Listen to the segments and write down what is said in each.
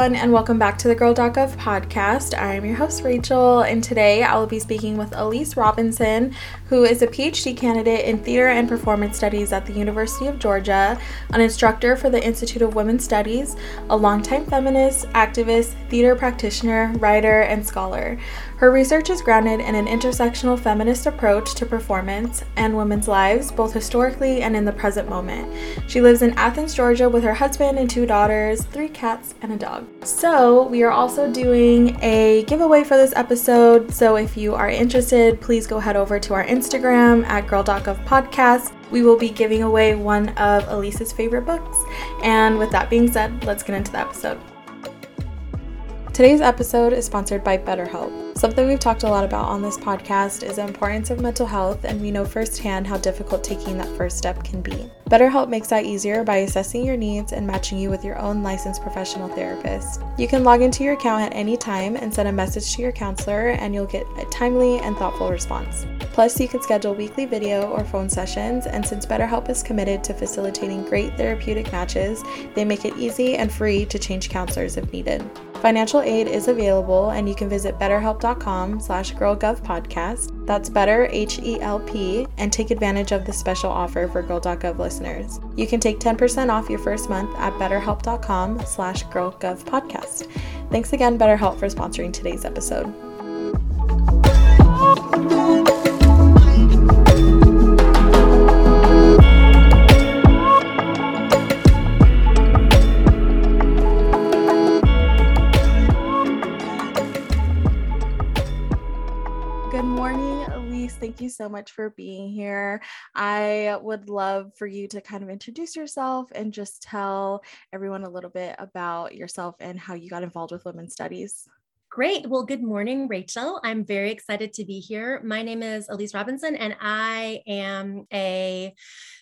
everyone, and welcome back to the Girl.gov podcast. I am your host, Rachel, and today I will be speaking with Elise Robinson, who is a PhD candidate in theater and performance studies at the University of Georgia, an instructor for the Institute of Women's Studies, a longtime feminist, activist, theater practitioner, writer, and scholar. Her research is grounded in an intersectional feminist approach to performance and women's lives, both historically and in the present moment. She lives in Athens, Georgia, with her husband and two daughters, three cats, and a dog. So, we are also doing a giveaway for this episode. So, if you are interested, please go head over to our Instagram at girl.gov podcast. We will be giving away one of Elise's favorite books. And with that being said, let's get into the episode. Today's episode is sponsored by BetterHelp. Something we've talked a lot about on this podcast is the importance of mental health, and we know firsthand how difficult taking that first step can be. BetterHelp makes that easier by assessing your needs and matching you with your own licensed professional therapist. You can log into your account at any time and send a message to your counselor, and you'll get a timely and thoughtful response. Plus, you can schedule weekly video or phone sessions, and since BetterHelp is committed to facilitating great therapeutic matches, they make it easy and free to change counselors if needed. Financial aid is available, and you can visit betterhelp.com slash girlgovpodcast. That's better, H-E-L-P, and take advantage of the special offer for Girl.gov listeners. You can take 10% off your first month at betterhelp.com slash girlgovpodcast. Thanks again, BetterHelp, for sponsoring today's episode. You so much for being here. I would love for you to kind of introduce yourself and just tell everyone a little bit about yourself and how you got involved with women's studies. Great. Well, good morning, Rachel. I'm very excited to be here. My name is Elise Robinson, and I am a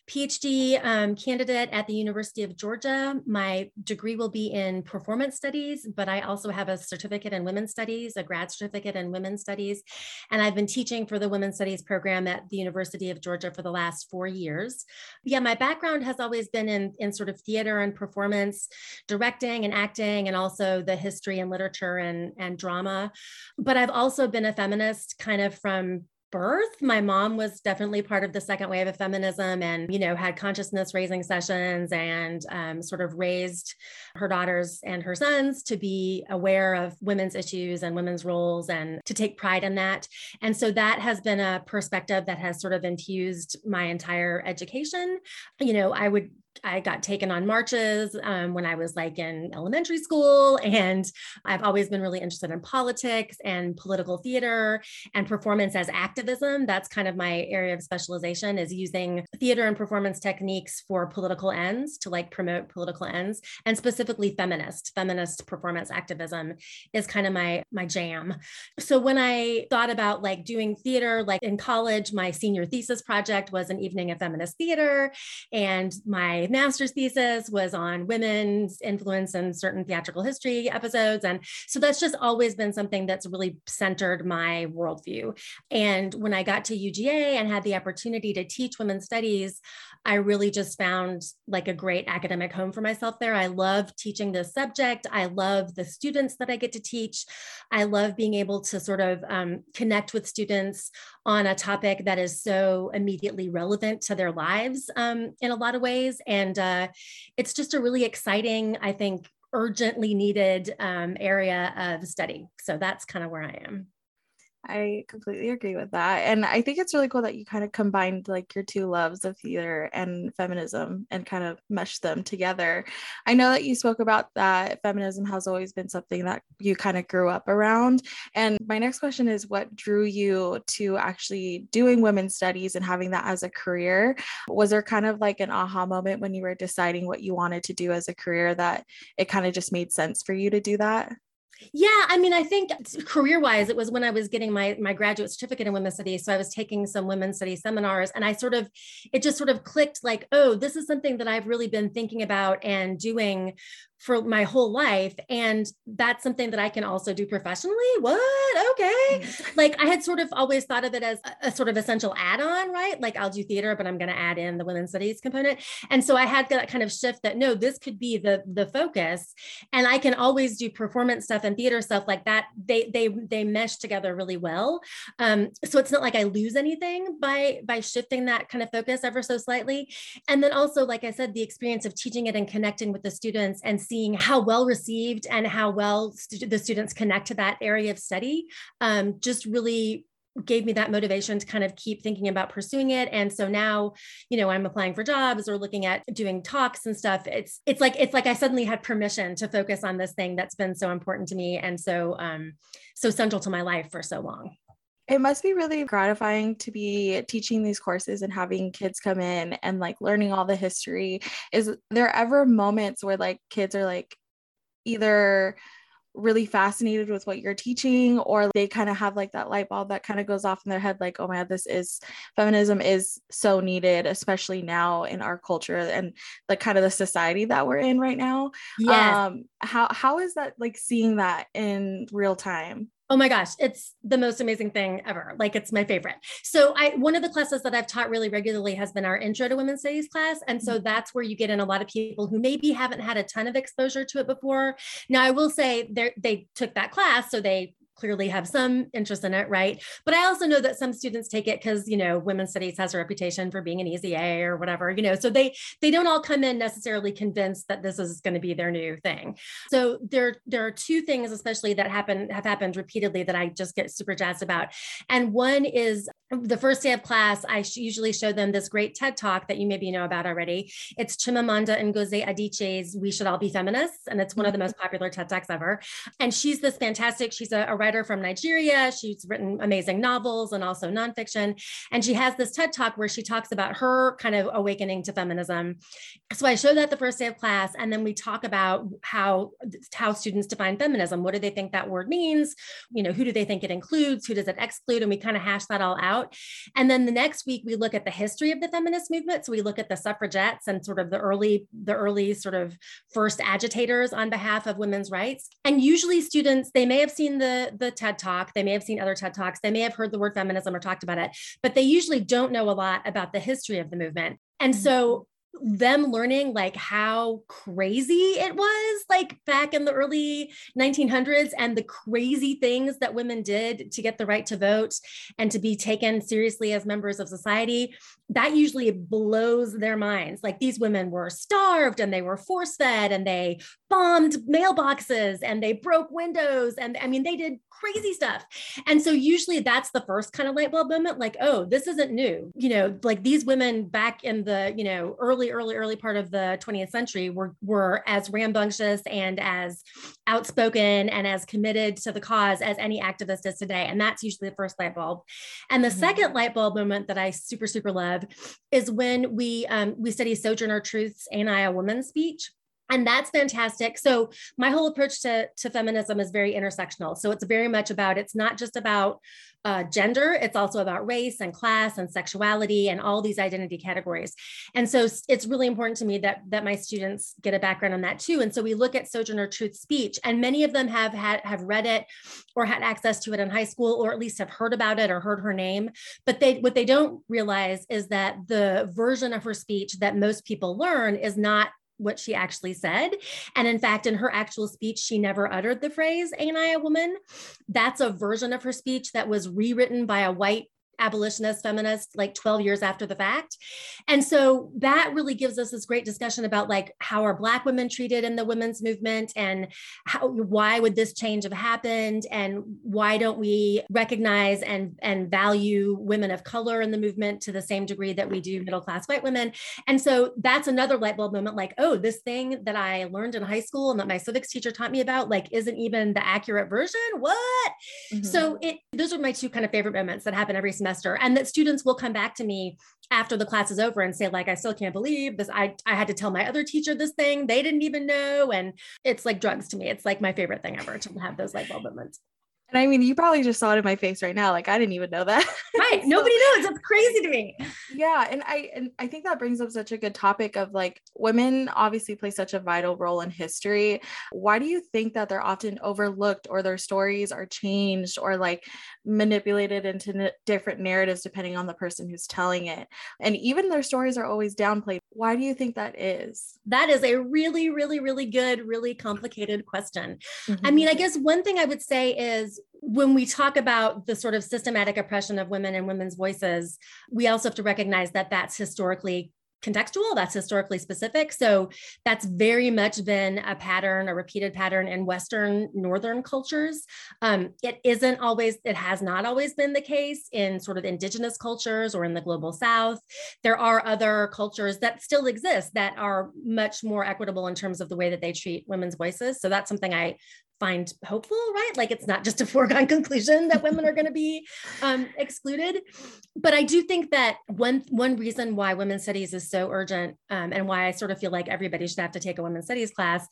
PhD um, candidate at the University of Georgia. My degree will be in performance studies, but I also have a certificate in women's studies, a grad certificate in women's studies. And I've been teaching for the women's studies program at the University of Georgia for the last four years. Yeah, my background has always been in, in sort of theater and performance, directing and acting, and also the history and literature and, and drama. But I've also been a feminist kind of from birth my mom was definitely part of the second wave of feminism and you know had consciousness raising sessions and um, sort of raised her daughters and her sons to be aware of women's issues and women's roles and to take pride in that. And so that has been a perspective that has sort of infused my entire education. You know i would I got taken on marches um, when I was like in elementary school. And I've always been really interested in politics and political theater and performance as activism. That's kind of my area of specialization is using theater and performance techniques for political ends to like promote political ends and specifically feminist, feminist performance activism is kind of my, my jam. So when I thought about like doing theater, like in college, my senior thesis project was an evening of feminist theater and my master's thesis was on women's influence in certain theatrical history episodes. And so that's just always been something that's really centered my worldview. And when I got to UGA and had the opportunity to teach women's studies, I really just found like a great academic home for myself there. I love teaching this subject. I love the students that I get to teach. I love being able to sort of um, connect with students on a topic that is so immediately relevant to their lives um, in a lot of ways. And uh, it's just a really exciting, I think, urgently needed um, area of study. So that's kind of where I am. I completely agree with that. And I think it's really cool that you kind of combined like your two loves of theater and feminism and kind of meshed them together. I know that you spoke about that feminism has always been something that you kind of grew up around. And my next question is what drew you to actually doing women's studies and having that as a career? Was there kind of like an aha moment when you were deciding what you wanted to do as a career that it kind of just made sense for you to do that? Yeah, I mean, I think career wise, it was when I was getting my my graduate certificate in women's studies. So I was taking some women's studies seminars, and I sort of, it just sort of clicked like, oh, this is something that I've really been thinking about and doing for my whole life. And that's something that I can also do professionally. What? Okay. Mm. Like I had sort of always thought of it as a, a sort of essential add on, right? Like I'll do theater, but I'm going to add in the women's studies component. And so I had that kind of shift that no, this could be the the focus. And I can always do performance stuff and theater stuff like that. They they they mesh together really well. Um, so it's not like I lose anything by by shifting that kind of focus ever so slightly. And then also, like I said, the experience of teaching it and connecting with the students and seeing how well received and how well the students connect to that area of study um, just really gave me that motivation to kind of keep thinking about pursuing it. And so now you know i'm applying for jobs or looking at doing talks and stuff. It's it's like it's like i suddenly had permission to focus on this thing that's been so important to me and so um so central to my life for so long it must be really gratifying to be teaching these courses and having kids come in and like learning all the history. Is there ever moments where like kids are like either really fascinated with what you're teaching or they kind of have like that light bulb that kind of goes off in their head like oh my god this is feminism is so needed especially now in our culture and the kind of the society that we're in right now yes. um how how is that like seeing that in real time Oh my gosh, it's the most amazing thing ever. Like it's my favorite. So I one of the classes that I've taught really regularly has been our intro to women's studies class. And so mm-hmm. that's where you get in a lot of people who maybe haven't had a ton of exposure to it before. Now I will say they took that class, so they clearly have some interest in it, right? But I also know that some students take it because you know women's studies has a reputation for being an easy A or whatever, you know. So they they don't all come in necessarily convinced that this is going to be their new thing. So there there are two things especially that happen have happened repeatedly that I just get super jazzed about, and one is the first day of class, I usually show them this great TED talk that you maybe know about already. It's Chimamanda Ngozi Adichie's "We Should All Be Feminists," and it's one of the mm-hmm. most popular TED talks ever. And she's this fantastic. She's a, a writer from Nigeria. She's written amazing novels and also nonfiction. And she has this TED talk where she talks about her kind of awakening to feminism. So I show that the first day of class, and then we talk about how how students define feminism. What do they think that word means? You know, who do they think it includes? Who does it exclude? And we kind of hash that all out out. And then the next week we look at the history of the feminist movement. So we look at the suffragettes and sort of the early, the early sort of first agitators on behalf of women's rights. And usually students, they may have seen the, the TED talk, they may have seen other TED talks, they may have heard the word feminism or talked about it, but they usually don't know a lot about the history of the movement. And so mm-hmm. them learning like how crazy it was like back in the early 1900s and the crazy things that women did to get the right to vote and to be taken seriously as members of society that usually blows their minds. Like these women were starved and they were force fed and they bombed mailboxes and they broke windows and i mean they did crazy stuff. And so usually that's the first kind of light bulb moment like oh this isn't new. You know like these women back in the you know early early early part of the 20th century were were as rambunctious and as outspoken and as committed to the cause as any activist is today. And that's usually the first light bulb. And the mm-hmm. second light bulb moment that i super super love is when we um, we study sojourner truth's ain't i a woman speech and that's fantastic. So my whole approach to, to feminism is very intersectional. So it's very much about it's not just about uh, gender it's also about race and class and sexuality and all these identity categories. And so it's really important to me that that my students get a background on that too. And so we look at sojourner truth speech and many of them have had have read it or had access to it in high school or at least have heard about it or heard her name. But they what they don't realize is that the version of her speech that most people learn is not what she actually said. And in fact, in her actual speech, she never uttered the phrase, Ain't I a woman? That's a version of her speech that was rewritten by a white abolitionist feminist like 12 years after the fact. And so that really gives us this great discussion about like how are black women treated in the women's movement and how why would this change have happened? And why don't we recognize and and value women of color in the movement to the same degree that we do middle class white women? And so that's another light bulb moment like oh this thing that i learned in high school and that my civics teacher taught me about like isn't even the accurate version? What? Mm-hmm. so it those are my two kind of favorite moments that happen every semester semester and that students will come back to me after the class is over and say like i still can't believe this. I i had to tell my other teacher this thing. They didn't even know. And it's like drugs to me. It's like my favorite thing ever to have those bulb moments And I mean, you probably just saw it in my face right now. Like I didn't even know that. Right. so, Nobody knows. It's crazy to me. Yeah. And I and I think that brings up such a good topic of like women obviously play such a vital role in history. Why do you think that they're often overlooked or their stories are changed or like manipulated into n- different narratives depending on the person who's telling it? And even their stories are always downplayed. Why do you think that is? That is a really, really, really good, really complicated question. Mm-hmm. I mean, I guess one thing I would say is when we talk about the sort of systematic oppression of women and women's voices, we also have to recognize that that's historically contextual that's historically specific. So that's very much been a pattern a repeated pattern in western northern cultures. Um, it isn't always it has not always been the case in sort of indigenous cultures or in the global south. There are other cultures that still exist that are much more equitable in terms of the way that they treat women's voices. So that's something i find hopeful, right? Like it's not just a foregone conclusion that women are going to be um, excluded. But I do think that one one reason why women's studies is so urgent, um, and why I sort of feel like everybody should have to take a women's studies class,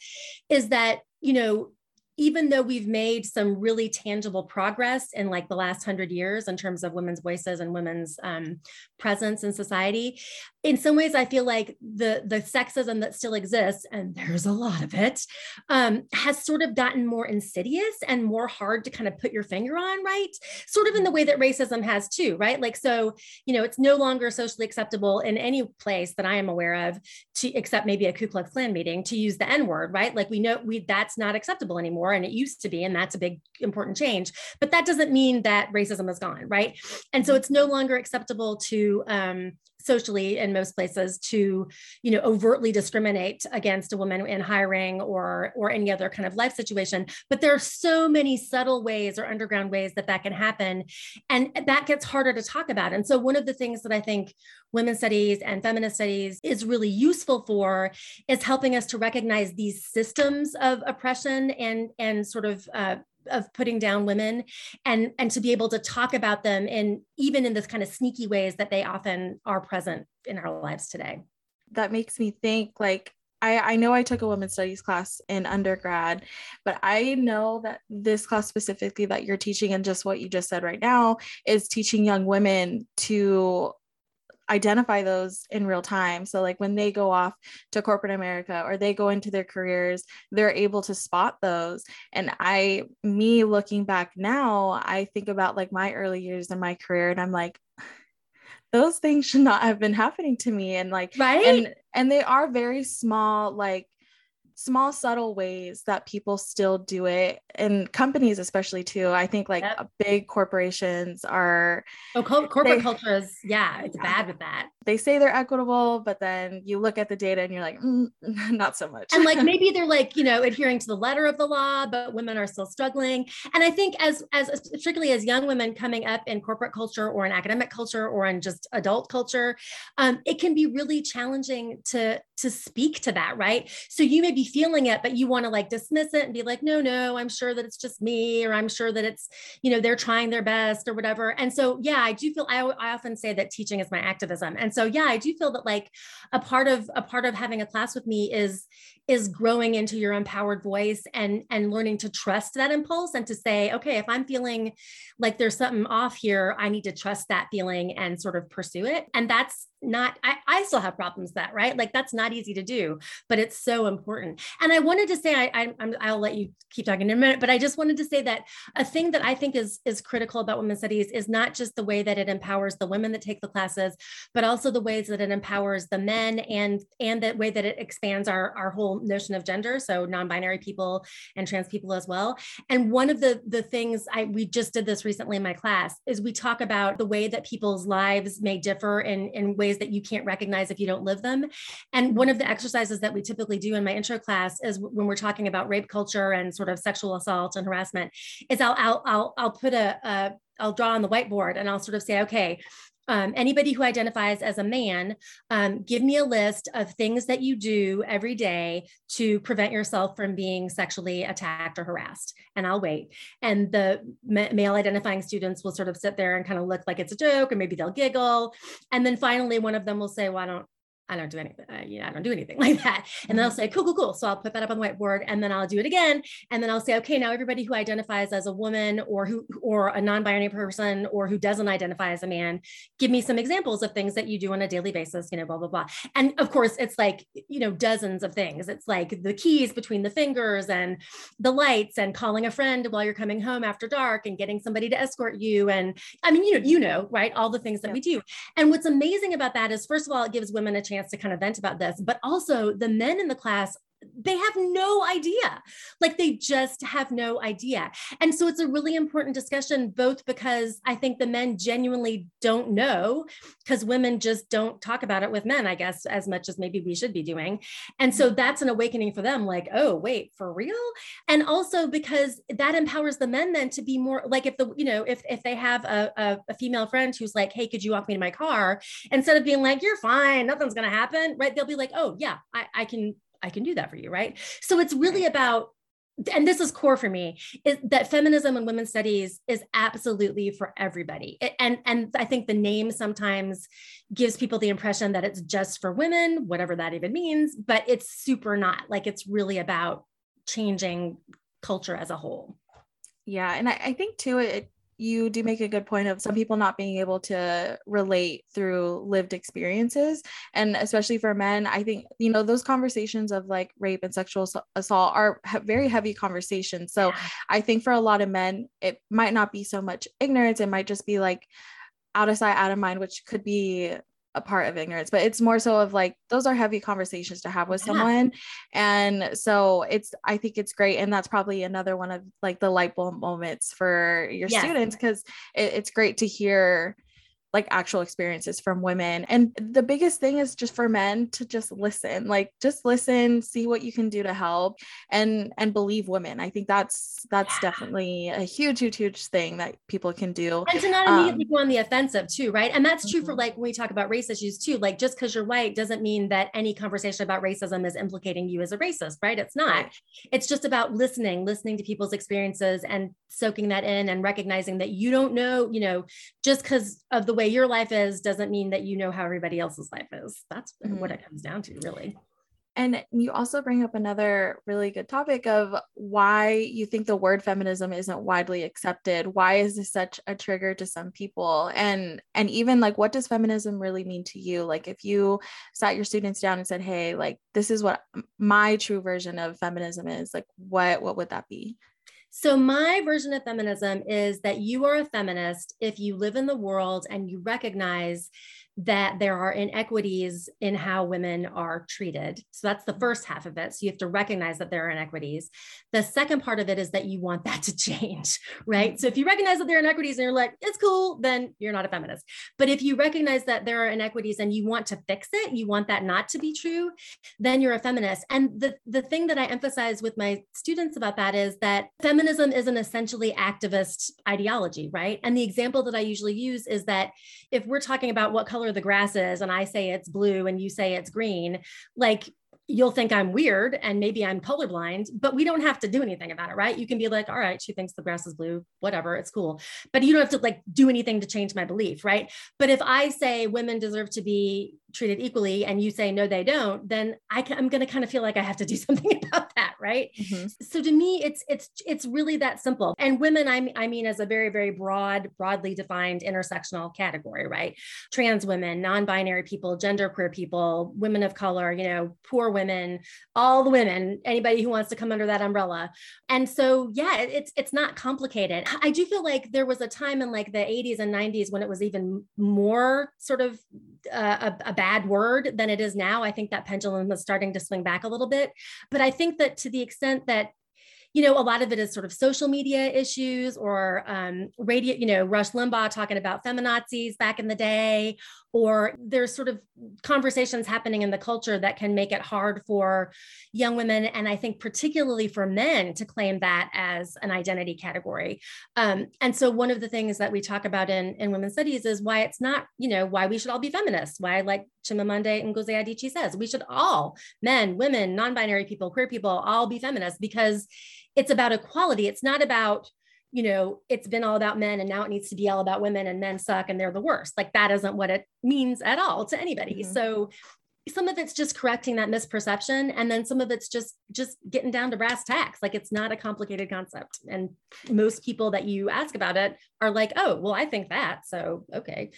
is that you know even though we've made some really tangible progress in like the last hundred years in terms of women's voices and women's um, presence in society, in some ways, I feel like the the sexism that still exists, and there's a lot of it, um, has sort of gotten more insidious and more hard to kind of put your finger on, right? Sort of in the way that racism has too, right? Like so, you know, it's no longer socially acceptable in any place that I am aware of to except maybe a Ku Klux Klan meeting to use the N word, right? Like we know we that's not acceptable anymore and it used to be and that's a big important change but that doesn't mean that racism is gone right and so it's no longer acceptable to um, socially in most places to you know overtly discriminate against a woman in hiring or or any other kind of life situation. But there are so many subtle ways or underground ways that that can happen and that gets harder to talk about. And so one of the things that i think women's studies and feminist studies is really useful for is helping us to recognize these systems of oppression and and sort of uh, of putting down women and and to be able to talk about them in even in this kind of sneaky ways that they often are present in our lives today. That makes me think like I, I know I took a women's studies class in undergrad, but I know that this class specifically that you're teaching and just what you just said right now is teaching young women to identify those in real time. So, like when they go off to corporate America or they go into their careers, they're able to spot those. And I, me looking back now, I think about like my early years in my career and I'm like, those things should not have been happening to me. And like, right. And, and they are very small, like, small subtle ways that people still do it and companies especially too. I think like yep. big corporations are oh co- corporate they, culture is yeah it's yeah. bad with that. They say they're equitable but then you look at the data and you're like mm, not so much. And like maybe they're like you know adhering to the letter of the law but women are still struggling. And i think as as particularly as young women coming up in corporate culture or in academic culture or in just adult culture um, it can be really challenging to to speak to that right? So you may be feeling it, but you want to like dismiss it and be like, no, no, I'm sure that it's just me, or I'm sure that it's, you know, they're trying their best or whatever. And so, yeah, I do feel, I, I often say that teaching is my activism. And so, yeah, I do feel that like a part of, a part of having a class with me is, is growing into your empowered voice and, and learning to trust that impulse and to say, okay, if I'm feeling like there's something off here, I need to trust that feeling and sort of pursue it. And that's not I, I still have problems that right like that's not easy to do but it's so important and i wanted to say I, I will let you keep talking in a minute but i just wanted to say that a thing that i think is is critical about women's studies is not just the way that it empowers the women that take the classes but also the ways that it empowers the men and and the way that it expands our our whole notion of gender so non-binary people and trans people as well and one of the the things i we just did this recently in my class is we talk about the way that people's lives may differ in in ways that you can't recognize if you don't live them. And one of the exercises that we typically do in my intro class is when we're talking about rape culture and sort of sexual assault and harassment, is I'll I'll I'll, I'll put a, a I'll draw on the whiteboard and I'll sort of say, okay, um, anybody who identifies as a man, um, give me a list of things that you do every day to prevent yourself from being sexually attacked or harassed. And I'll wait. And the ma- male identifying students will sort of sit there and kind of look like it's a joke, or maybe they'll giggle. And then finally, one of them will say, Well, I don't, I don't do anything. Uh, you know, I don't do anything like that. And then I'll mm-hmm. say, cool, cool, cool. So I'll put that up on the whiteboard and then I'll do it again. And then I'll say, okay, now everybody who identifies as a woman or who, or a non-binary person or who doesn't identify as a man, give me some examples of things that you do on a daily basis, you know, blah, blah, blah. And of course it's like, you know, dozens of things. It's like the keys between the fingers and the lights and calling a friend while you're coming home after dark and getting somebody to escort you. And I mean, you know, you know, right. All the things that yeah. we do. And what's amazing about that is first of all, it gives women a chance chance to kind of vent about this, but also the men in the class they have no idea. Like they just have no idea. And so it's a really important discussion, both because I think the men genuinely don't know, because women just don't talk about it with men, I guess, as much as maybe we should be doing. And so that's an awakening for them like, oh, wait, for real? And also because that empowers the men then to be more like if the, you know, if, if they have a, a, a female friend who's like, hey, could you walk me to my car? Instead of being like, you're fine, nothing's going to happen, right? They'll be like, oh, yeah, I, I can I can do that for you, right? So it's really about and this is core for me is that feminism and women's studies is absolutely for everybody. And and i think the name sometimes gives people the impression that it's just for women whatever that even means but it's super not. Like it's really about changing culture as a whole. Yeah and i, I think too it you do make a good point of some people not being able to relate through lived experiences. And especially for men i think you know those conversations of like rape and sexual assault are very heavy conversations. So i think for a lot of men it might not be so much ignorance. It might just be like out of sight out of mind which could be a part of ignorance but it's more so of like those are heavy conversations to have with yeah. someone and so it's i think it's great and that's probably another one of like the light bulb moments for your yes. students because it, it's great to hear like actual experiences from women. And the biggest thing is just for men to just listen, like just listen, see what you can do to help and and believe women. I think that's that's yeah. definitely a huge, huge, huge thing that people can do. And to not immediately um, go on the offensive too, right? And that's true mm-hmm. for like when we talk about race issues too. Like just because you're white doesn't mean that any conversation about racism is implicating you as a racist, right? It's not. Right. It's just about listening, listening to people's experiences and soaking that in and recognizing that you don't know, you know, just because of the way your life is doesn't mean that you know how everybody else's life is. That's mm-hmm. what it comes down to, really. And you also bring up another really good topic of why you think the word feminism isn't widely accepted. Why is this such a trigger to some people? And and even like what does feminism really mean to you? Like if you sat your students down and said, "Hey, like this is what my true version of feminism is." Like what what would that be? So, my version of feminism is that you are a feminist if you live in the world and you recognize that there are inequities in how women are treated. So that's the mm-hmm. first half of it. So you have to recognize that there are inequities. The second part of it is that you want that to change, right? So if you recognize that there are inequities and you're like, it's cool, then you're not a feminist. But if you recognize that there are inequities and you want to fix it, you want that not to be true, then you're a feminist. And the, the thing that I emphasize with my students about that is that feminism is an essentially activist ideology, right? And the example that I usually use is that if we're talking about what color color the grass is and I say it's blue and you say it's green, like you'll think I'm weird and maybe I'm colorblind, but we don't have to do anything about it, right? You can be like, all right, she thinks the grass is blue, whatever, it's cool. But you don't have to like do anything to change my belief, right? But if I say women deserve to be treated equally and you say no they don't then I am going to kind of feel like i have to do something about that right? Mm-hmm. so to me it's it's it's really that simple. And women I, I mean as a very very broad broadly defined intersectional category right? Trans women non-binary people genderqueer people women of color you know poor women all the women anybody who wants to come under that umbrella. And so yeah it's it's not complicated. I do feel like there was a time in like the 80s and 90s when it was even more sort of a, a bad word than it is now. I think that pendulum is starting to swing back a little bit. But I think that to the extent that you know, a lot of it is sort of social media issues or um, radio, you know, Rush Limbaugh talking about feminazis back in the day, or there's sort of conversations happening in the culture that can make it hard for young women, and I think particularly for men to claim that as an identity category. Um, and so one of the things that we talk about in, in women's studies is why it's not, you know, why we should all be feminists, why like Chimamanda Ngozi Adichie says, we should all, men, women, non-binary people, queer people, all be feminists because it's about equality. It's not about, you know, it's been all about men and now it needs to be all about women and men suck and they're the worst. Like that isn't what it means at all to anybody. Mm-hmm. So some of it's just correcting that misperception and then some of it's just just getting down to brass tacks like it's not a complicated concept and most people that you ask about it are like oh well i think that so okay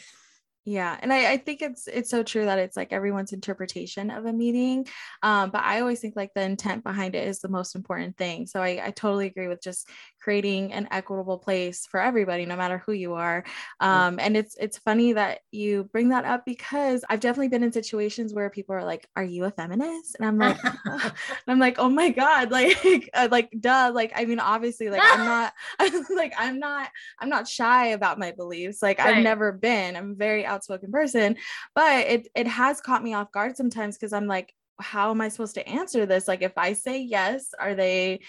yeah and I, I think it's it's so true that it's like everyone's interpretation of a meeting um, but i always think like the intent behind it is the most important thing. So I, I totally agree with just creating an equitable place for everybody no matter who you are. Um, and it's it's funny that you bring that up because i've definitely been in situations where people are like are you a feminist? And i'm like i'm like oh my god like uh, like duh like i mean obviously like i'm not I'm like i'm not i'm not shy about my beliefs like right. i've never been. I'm very outspoken person but it it has caught me off guard sometimes because i'm like how am i supposed to answer this? Like if i say yes are they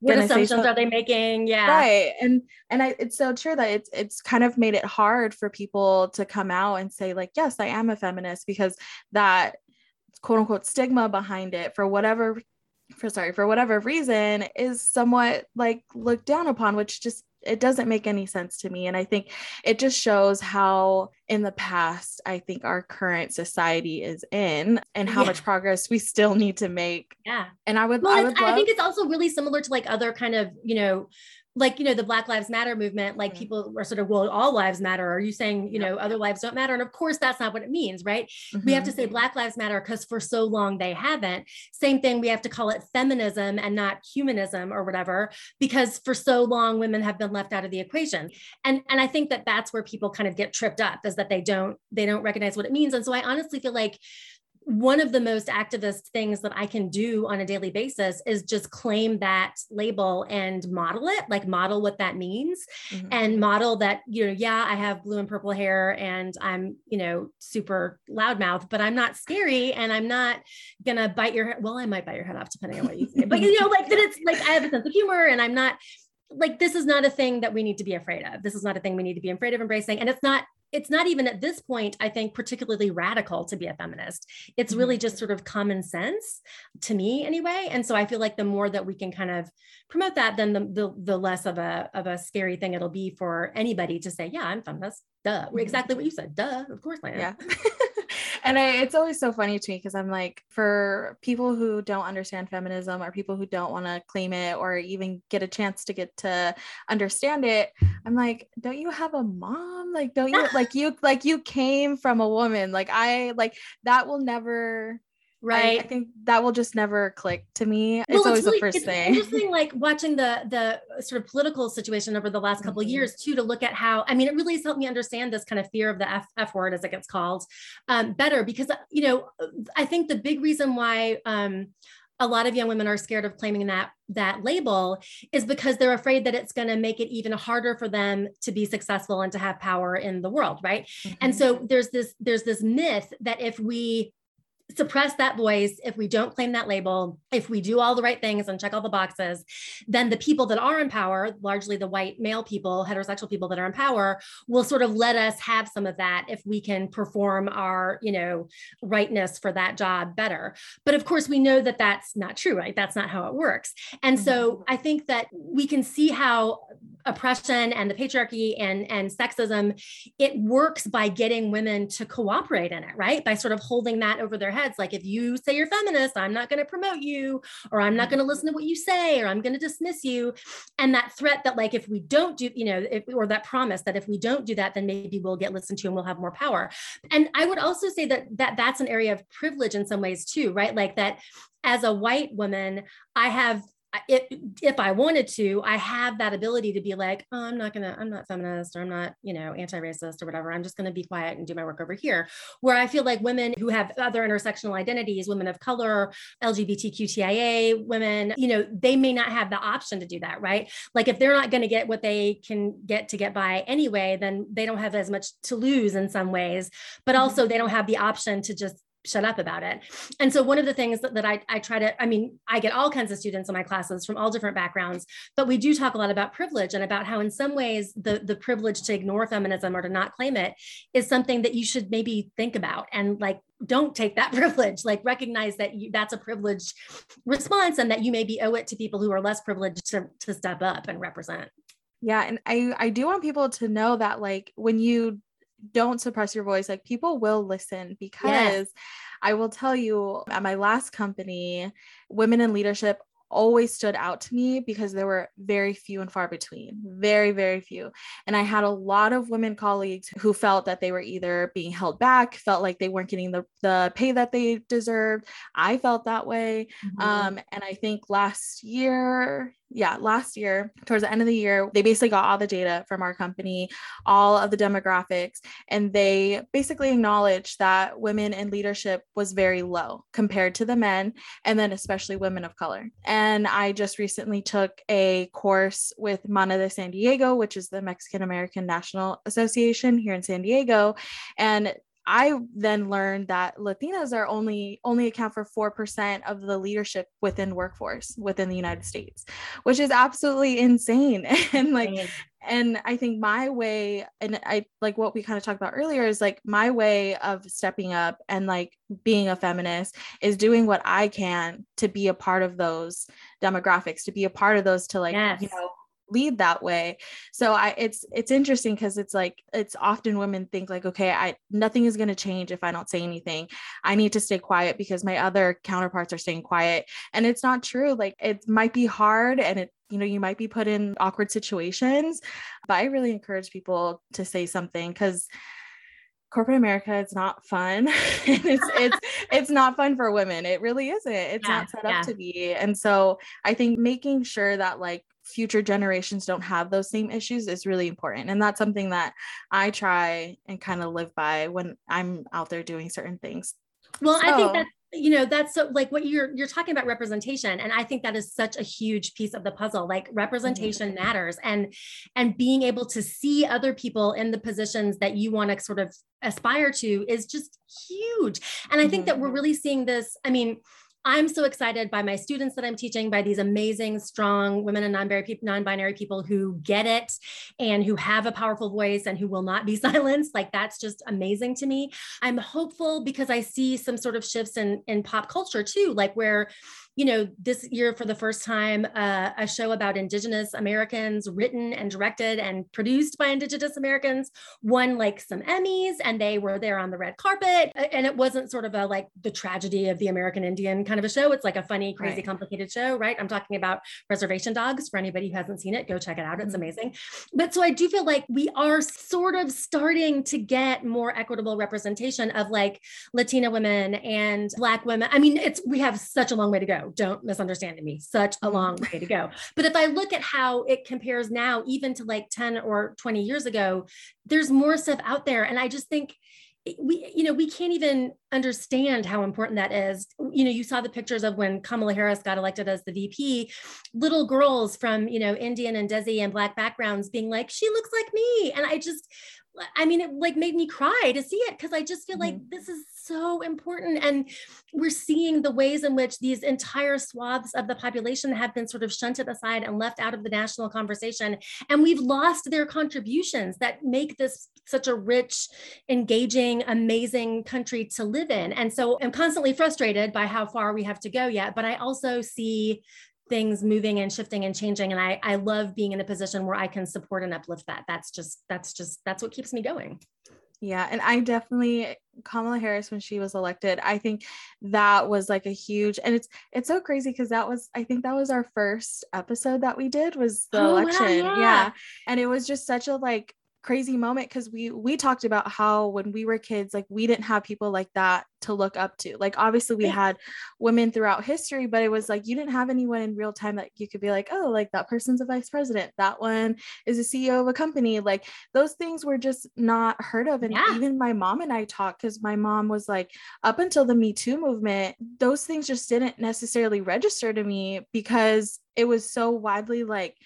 what assumptions are they making? Yeah. Right and and I, it's so true that it's it's kind of made it hard for people to come out and say like yes i am a feminist because that quote unquote stigma behind it for whatever for sorry for whatever reason is somewhat like looked down upon which just it doesn't make any sense to me. And i think it just shows how in the past i think our current society is in and how yeah. much progress we still need to make. Yeah. And i would, well, I, would love- I think it's also really similar to like other kind of you know like you know the black lives matter movement like mm-hmm. people are sort of well all lives matter are you saying you know other lives don't matter and of course that's not what it means right mm-hmm. we have to mm-hmm. say black lives matter because for so long they haven't same thing we have to call it feminism and not humanism or whatever because for so long women have been left out of the equation and and i think that that's where people kind of get tripped up is that they don't they don't recognize what it means and so i honestly feel like one of the most activist things that I can do on a daily basis is just claim that label and model it, like model what that means mm-hmm. and model that, you know, yeah, I have blue and purple hair and I'm, you know, super loudmouth, but I'm not scary and I'm not gonna bite your head. Well, I might bite your head off depending on what you say, but you know, like that it's like I have a sense of humor and I'm not like this is not a thing that we need to be afraid of. This is not a thing we need to be afraid of embracing. And it's not it's not even at this point, I think, particularly radical to be a feminist. It's mm-hmm. really just sort of common sense to me anyway. And so I feel like the more that we can kind of promote that, then the, the, the less of a, of a scary thing it'll be for anybody to say, yeah, I'm feminist. Duh. Mm-hmm. Exactly what you said. Duh. Of course I am. Yeah. and I, it's always so funny to me because I'm like, for people who don't understand feminism or people who don't want to claim it or even get a chance to get to understand it, I'm like, don't you have a mom? Like, don't you like you like you came from a woman? Like I like that will never right I, I, think that will just never click to me it's well, always it's really, the first it's thing interesting like watching the the sort of political situation over the last couple mm-hmm. of years too to look at how i mean it really has helped me understand this kind of fear of the f, f word as it gets called um, better because you know i think the big reason why um, a lot of young women are scared of claiming that that label is because they're afraid that it's going to make it even harder for them to be successful and to have power in the world right mm-hmm. and so there's this there's this myth that if we suppress that voice, if we don't claim that label, if we do all the right things and check all the boxes, then the people that are in power, largely the white male people, heterosexual people that are in power, will sort of let us have some of that if we can perform our, you know, rightness for that job better. But of course, we know that that's not true, right? That's not how it works. And so mm-hmm. I think that we can see how oppression and the patriarchy and, and sexism, it works by getting women to cooperate in it, right? By sort of holding that over their heads. Like if you say you're feminist, I'm not going to promote you, or I'm not going to mm-hmm. listen to what you say, or I'm going to dismiss you. And that threat that like if we don't do, you know, if, or that promise that if we don't do that, then maybe we'll get listened to and we'll have more power. And I would also say that that that's an area of privilege in some ways too, right? Like that as a white woman, I have if, if I wanted to, I have that ability to be like, oh, I'm not gonna, I'm not feminist or I'm not, you know, anti-racist or whatever. I'm just gonna be quiet and do my work over here. Where I feel like women who have other intersectional identities, women of color, LGBTQTIA women, you know, they may not have the option to do that, right? Like if they're not gonna get what they can get to get by anyway, then they don't have as much to lose in some ways, but mm-hmm. also they don't have the option to just shut up about it. And so one of the things that, that I, I try to, I mean, I get all kinds of students in my classes from all different backgrounds, but we do talk a lot about privilege and about how in some ways the, the privilege to ignore feminism or to not claim it is something that you should maybe think about and like don't take that privilege like recognize that you, that's a privileged response and that you maybe owe it to people who are less privileged to, to step up and represent yeah and i i do want people to know that like when you don't suppress your voice like people will listen because yes. I will tell you at my last company, women in leadership always stood out to me because there were very few and far between, very, very few. And I had a lot of women colleagues who felt that they were either being held back, felt like they weren't getting the, the pay that they deserved. I felt that way. Mm-hmm. Um, and I think last year, yeah, last year, towards the end of the year, they basically got all the data from our company, all of the demographics, and they basically acknowledged that women in leadership was very low compared to the men, and then especially women of color. And I just recently took a course with Mana de San Diego, which is the Mexican American National Association here in San Diego. And I then learned that Latinas are only only account for 4% of the leadership within workforce within the United States, which is absolutely insane. and like and I think my way and I like what we kind of talked about earlier is like my way of stepping up and like being a feminist is doing what I can to be a part of those demographics, to be a part of those to like, yes. you know, lead that way. So i it's it's interesting because it's like it's often women think like okay i nothing is going to change if i don't say anything. I need to stay quiet because my other counterparts are staying quiet. And it's not true. Like it might be hard and it you know you might be put in awkward situations but i really encourage people to say something because corporate America it's not fun. it's it's it's not fun for women. It really isn't. It's yeah, not set yeah. up to be. And so I think making sure that like future generations don't have those same issues is really important. And that's something that I try and kind of live by when I'm out there doing certain things. Well, so, I think that you know that's so like what you're you're talking about representation and i think that is such a huge piece of the puzzle like representation mm-hmm. matters and and being able to see other people in the positions that you want to sort of aspire to is just huge and i think mm-hmm. that we're mm-hmm. really seeing this i mean I'm so excited by my students that I'm teaching, by these amazing, strong women and non-binary people, non-binary people who get it and who have a powerful voice and who will not be silenced. Like that's just amazing to me. I'm hopeful because I see some sort of shifts in in pop culture too, like where you know, this year for the first time, uh, a show about Indigenous Americans, written and directed and produced by Indigenous Americans, won like some Emmys, and they were there on the red carpet. And it wasn't sort of a like the tragedy of the American Indian kind of a show. It's like a funny, crazy, right. complicated show, right? I'm talking about Reservation Dogs. For anybody who hasn't seen it, go check it out. It's mm-hmm. amazing. But so I do feel like we are sort of starting to get more equitable representation of like Latina women and Black women. I mean, it's we have such a long way to go don't misunderstand me. Such a mm-hmm. long way to go. But if i look at how it compares now even to like 10 or 20 years ago there's more stuff out there. And i just think eh, we you know we can't even understand how important that is. You know you saw the pictures of when kamala harris got elected as the vp little girls from you know indian and desi and black backgrounds being like she looks like me. And i just I mean, it like made me cry to see it because I just feel mm-hmm. like this is so important. And we're seeing the ways in which these entire swaths of the population have been sort of shunted aside and left out of the national conversation. And we've lost their contributions that make this such a rich, engaging, amazing country to live in. And so I'm constantly frustrated by how far we have to go yet. But I also see things moving and shifting and changing. And I, I love being in a position where i can support and uplift that. That's just that's just that's what keeps me going. Yeah and i definitely kamala harris when she was elected i think that was like a huge and it's it's so crazy because that was i think that was our first episode that we did was the oh, election. wow, yeah. yeah and it was just such a like crazy moment because we we talked about how when we were kids like we didn't have people like that to look up to. Like obviously we had women throughout history but it was like you didn't have anyone in real time that you could be like oh like that person's a vice president. That one is a ceo of a company. Like those things were just not heard of. And yeah. even my mom and i talked because my mom was like up until the me too movement those things just didn't necessarily register to me because it was so widely like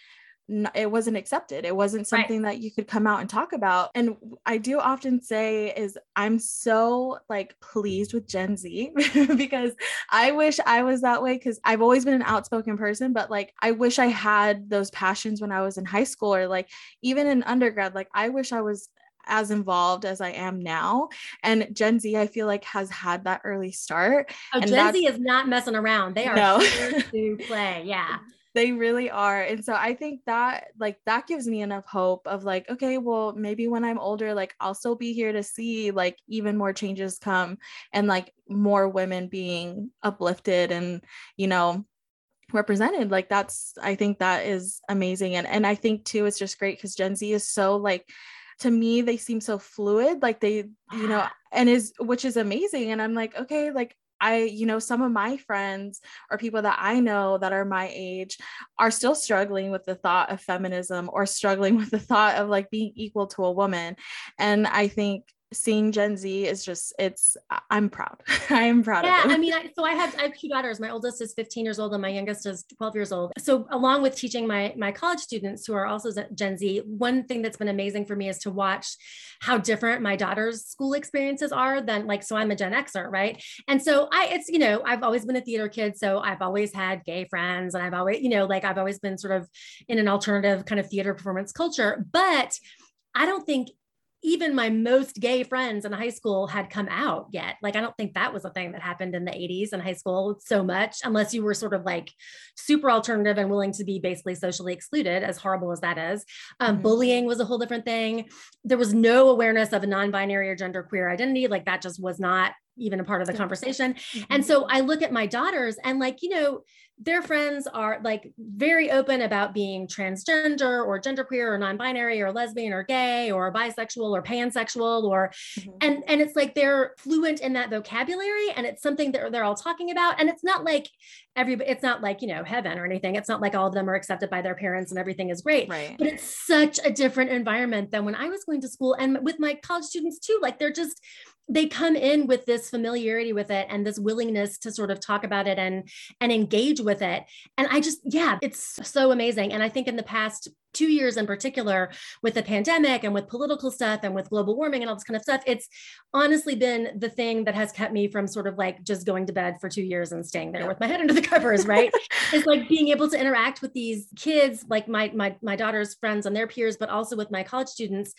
it wasn't accepted it wasn't something right. that you could come out and talk about and i do often say is i'm so like pleased with gen z because i wish i was that way because i've always been an outspoken person but like i wish i had those passions when i was in high school or like even in undergrad like i wish i was as involved as I am now. And Gen Z, I feel like has had that early start. Oh, and Gen Z is not messing around. They are no. here to play. Yeah they really are and so i think that like that gives me enough hope of like okay well maybe when i'm older like i'll still be here to see like even more changes come and like more women being uplifted and you know represented. Like that's i think that is amazing and and i think too it's just great because gen z is so like to me they seem so fluid like they you know and is which is amazing and i'm like okay like I, you know, some of my friends or people that I know that are my age are still struggling with the thought of feminism or struggling with the thought of like being equal to a woman. And I think seeing Gen Z is just it's I'm proud. I am proud of it. yeah, I mean, I, so I have I have two daughters. My oldest is 15 years old and my youngest is 12 years old. So along with teaching my my college students who are also Gen Z, one thing that's been amazing for me is to watch how different my daughter's school experiences are than like so I'm a Gen Xer, right? And so I it's you know, I've always been a theater kid, so I've always had gay friends and I've always, you know, like I've always been sort of in an alternative kind of theater performance culture, but I don't think even my most gay friends in high school had come out yet. Like, I don't think that was a thing that happened in the 80s in high school so much, unless you were sort of like super alternative and willing to be basically socially excluded, as horrible as that is. Um, mm-hmm. Bullying was a whole different thing. There was no awareness of a non binary or gender queer identity. Like, that just was not even a part of the conversation. Mm-hmm. And so I look at my daughters and, like, you know, their friends are like very open about being transgender or genderqueer or non-binary or lesbian or gay or bisexual or pansexual or mm-hmm. and and it's like they're fluent in that vocabulary and it's something that they're all talking about and it's not like everybody it's not like you know heaven or anything it's not like all of them are accepted by their parents and everything is great right. but it's such a different environment than when i was going to school and with my college students too like they're just they come in with this familiarity with it and this willingness to sort of talk about it and and engage with it. And i just yeah it's so amazing. And i think in the past two years in particular with the pandemic and with political stuff and with global warming and all this kind of stuff it's honestly been the thing that has kept me from sort of like just going to bed for two years and staying there with my head under the covers right? It's like being able to interact with these kids like my my my daughter's friends and their peers but also with my college students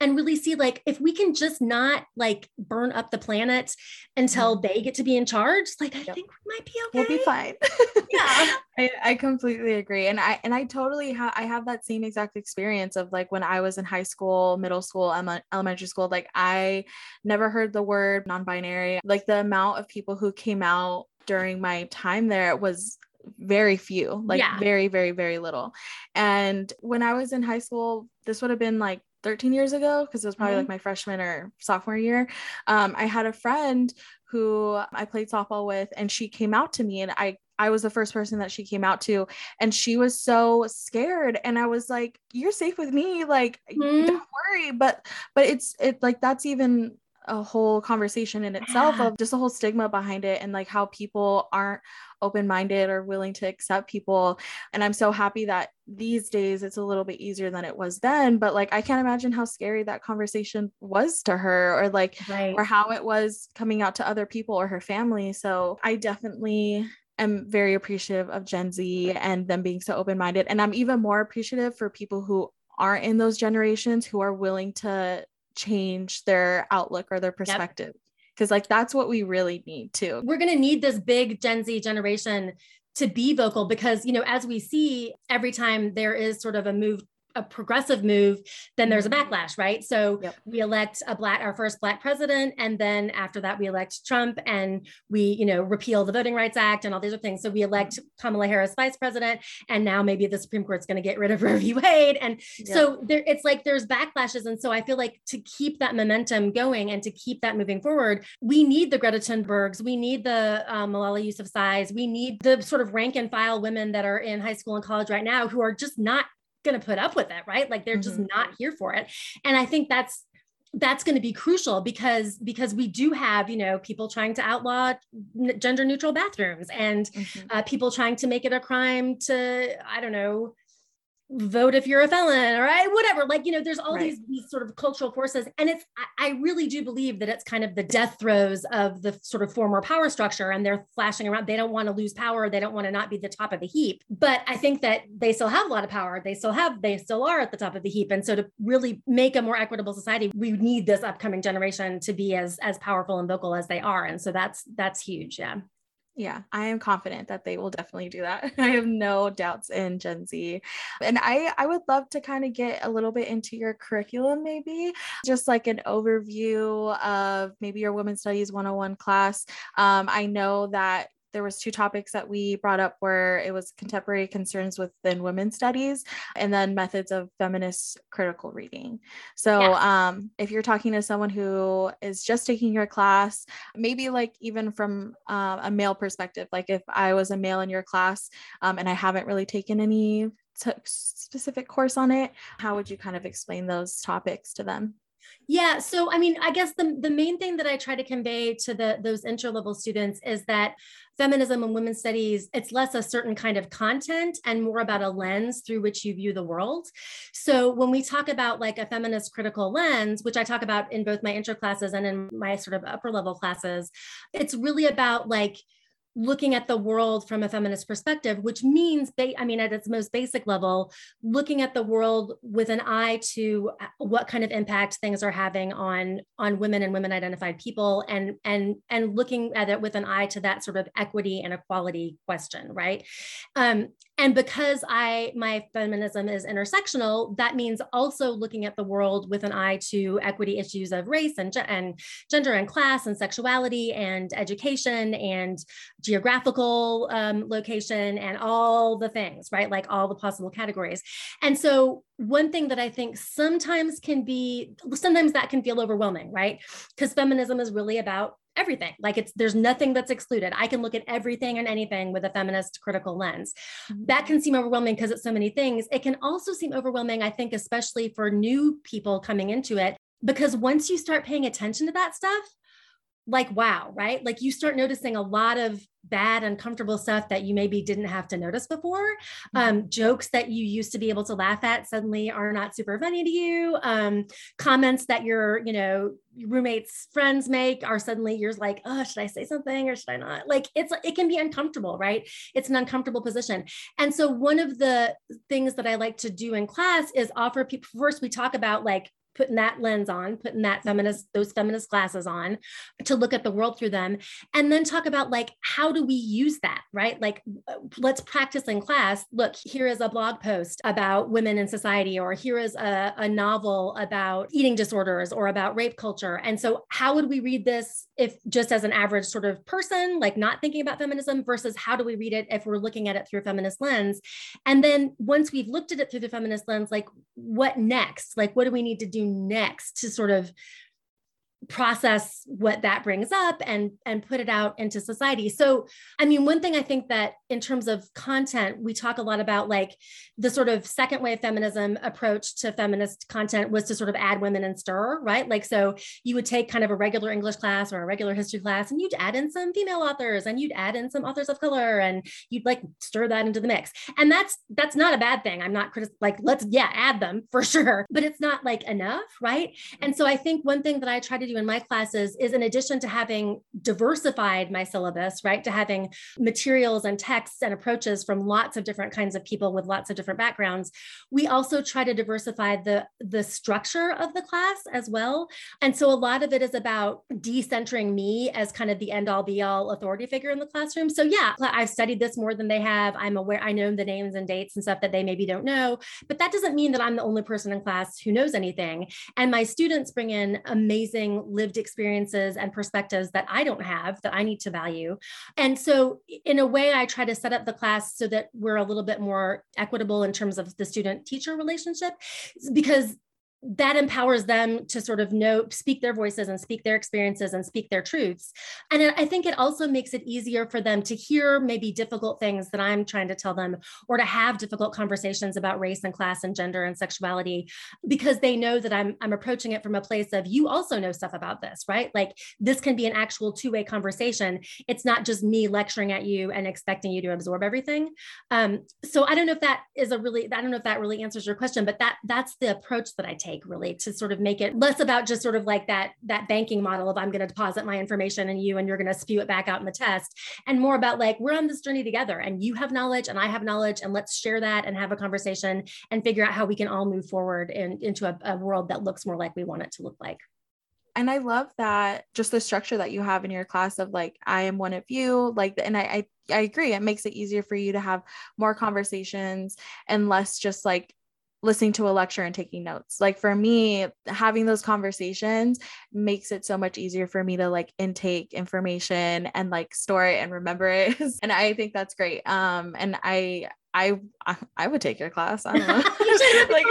and really see like if we can just not like burn up the planet until mm-hmm. they get to be in charge like i yep. think we might be okay we'll be fine. Yeah. I, I completely agree. And i and i totally have i have that same exact experience of like when i was in high school middle school elementary school like i never heard the word non-binary like the amount of people who came out during my time there was very few like yeah. very very very little and when i was in high school this would have been like 13 years ago because it was probably mm-hmm. like my freshman or sophomore year um, i had a friend who i played softball with and she came out to me and i I was the first person that she came out to and she was so scared and I was like you're safe with me like mm-hmm. don't worry but but it's it like that's even a whole conversation in itself yeah. of just a whole stigma behind it and like how people aren't open minded or willing to accept people. And I'm so happy that these days it's a little bit easier than it was then. But like, I can't imagine how scary that conversation was to her or like, right. or how it was coming out to other people or her family. So I definitely am very appreciative of Gen Z and them being so open minded. And I'm even more appreciative for people who aren't in those generations who are willing to change their outlook or their perspective. Yep because like that's what we really need too. We're going to need this big Gen Z generation to be vocal because you know as we see every time there is sort of a move a progressive move, then there's a mm-hmm. backlash, right? So yep. we elect a black, our first black president, and then after that we elect Trump, and we, you know, repeal the Voting Rights Act and all these other things. So we elect Kamala Harris vice president, and now maybe the Supreme Court's going to get rid of Roe v. Wade, and yep. so there, it's like there's backlashes, and so I feel like to keep that momentum going and to keep that moving forward, we need the Greta Thunbergs, we need the um, Malala Yousafzais, we need the sort of rank and file women that are in high school and college right now who are just not going to put up with it, right? Like they're mm-hmm. just not here for it. And I think that's that's going to be crucial because because we do have you know people trying to outlaw gender neutral bathrooms and mm-hmm. uh, people trying to make it a crime to i don't know vote if you're a felon or whatever. Like you know there's all right. these these sort of cultural forces and it's I, I, really do believe that it's kind of the death throes of the sort of former power structure and they're flashing around. They don't want to lose power they don't want to not be the top of the heap but i think that they still have a lot of power they still have they still are at the top of the heap and so to really make a more equitable society we need this upcoming generation to be as as powerful and vocal as they are and so that's that's huge yeah Yeah, I am confident that they will definitely do that. I have no doubts in Gen Z. And I I would love to kind of get a little bit into your curriculum maybe, just like an overview of maybe your women's studies 101 class. Um, I know that there was two topics that we brought up where it was contemporary concerns within women's studies and then methods of feminist critical reading so yeah. um, if you're talking to someone who is just taking your class maybe like even from uh, a male perspective like if i was a male in your class um, and i haven't really taken any t- specific course on it how would you kind of explain those topics to them yeah. So, I mean, I guess the, the main thing that I try to convey to the those intro level students is that feminism and women's studies, it's less a certain kind of content and more about a lens through which you view the world. So when we talk about like a feminist critical lens, which I talk about in both my intro classes and in my sort of upper level classes, it's really about like looking at the world from a feminist perspective, which means, ba- I mean, at its most basic level, looking at the world with an eye to uh, what kind of impact things are having on on women and women identified people, and and and looking at it with an eye to that sort of equity and equality question, right? Um, and because I my feminism is intersectional, that means also looking at the world with an eye to equity issues of race and, and gender and class and sexuality and education and geographical um, location and all the things, right? Like all the possible categories. And so one thing that I think sometimes can be, sometimes that can feel overwhelming, right? Because feminism is really about everything. Like it's there's nothing that's excluded. I can look at everything and anything with a feminist critical lens. Mm-hmm. That can seem overwhelming because it's so many things. It can also seem overwhelming, I think, especially for new people coming into it, because once you start paying attention to that stuff, like wow, right? Like you start noticing a lot of bad, uncomfortable stuff that you maybe didn't have to notice before. Mm-hmm. Um, jokes that you used to be able to laugh at suddenly are not super funny to you. Um, comments that your, you know, roommates, friends make are suddenly you're like, oh, should I say something or should I not? Like it's it can be uncomfortable, right? It's an uncomfortable position. And so one of the things that I like to do in class is offer people first we talk about like putting that lens on, putting that feminist, those feminist glasses on to look at the world through them. And then talk about like, how do we use that, right? Like, let's practice in class. Look, here is a blog post about women in society, or here is a, a novel about eating disorders or about rape culture. And so, how would we read this if just as an average sort of person, like not thinking about feminism, versus how do we read it if we're looking at it through a feminist lens? And then once we've looked at it through the feminist lens, like, what next? Like, what do we need to do next to sort of process what that brings up and and put it out into society. So i mean one thing i think that in terms of content we talk a lot about like the sort of second wave feminism approach to feminist content was to sort of add women and stir right? Like so you would take kind of a regular english class or a regular history class and you'd add in some female authors and you'd add in some authors of color and you'd like stir that into the mix. And that's that's not a bad thing. I'm not critic like let's yeah add them for sure but it's not like enough right? Mm-hmm. And so i think one thing that i try to do in my classes is in addition to having diversified my syllabus, right, to having materials and texts and approaches from lots of different kinds of people with lots of different backgrounds, we also try to diversify the, the structure of the class as well. And so a lot of it is about decentering me as kind of the end all be all authority figure in the classroom. So yeah, I've studied this more than they have. I'm aware, I know the names and dates and stuff that they maybe don't know, but that doesn't mean that I'm the only person in class who knows anything. And my students bring in amazing lived experiences and perspectives that I don't have that I need to value. And so, in a way, I try to set up the class so that we're a little bit more equitable in terms of the student teacher relationship because that empowers them to sort of know speak their voices and speak their experiences and speak their truths. And i think it also makes it easier for them to hear maybe difficult things that i'm trying to tell them or to have difficult conversations about race and class and gender and sexuality because they know that i'm i'm approaching it from a place of you also know stuff about this right? Like this can be an actual two-way conversation. It's not just me lecturing at you and expecting you to absorb everything. Um, so i don't know if that is a really i don't know if that really answers your question but that that's the approach that i take take really to sort of make it less about just sort of like that that banking model of I'm going to deposit my information in you and you're going to spew it back out in the test and more about like we're on this journey together and you have knowledge and I have knowledge and let's share that and have a conversation and figure out how we can all move forward in, into a, a world that looks more like we want it to look like. And I love that just the structure that you have in your class of like, I am one of you, like, and I, I I agree. It makes it easier for you to have more conversations and less just like listening to a lecture and taking notes. Like for me, having those conversations makes it so much easier for me to like intake information and like store it and remember it. and I think that's great. Um and I I I would take your class. I don't know. like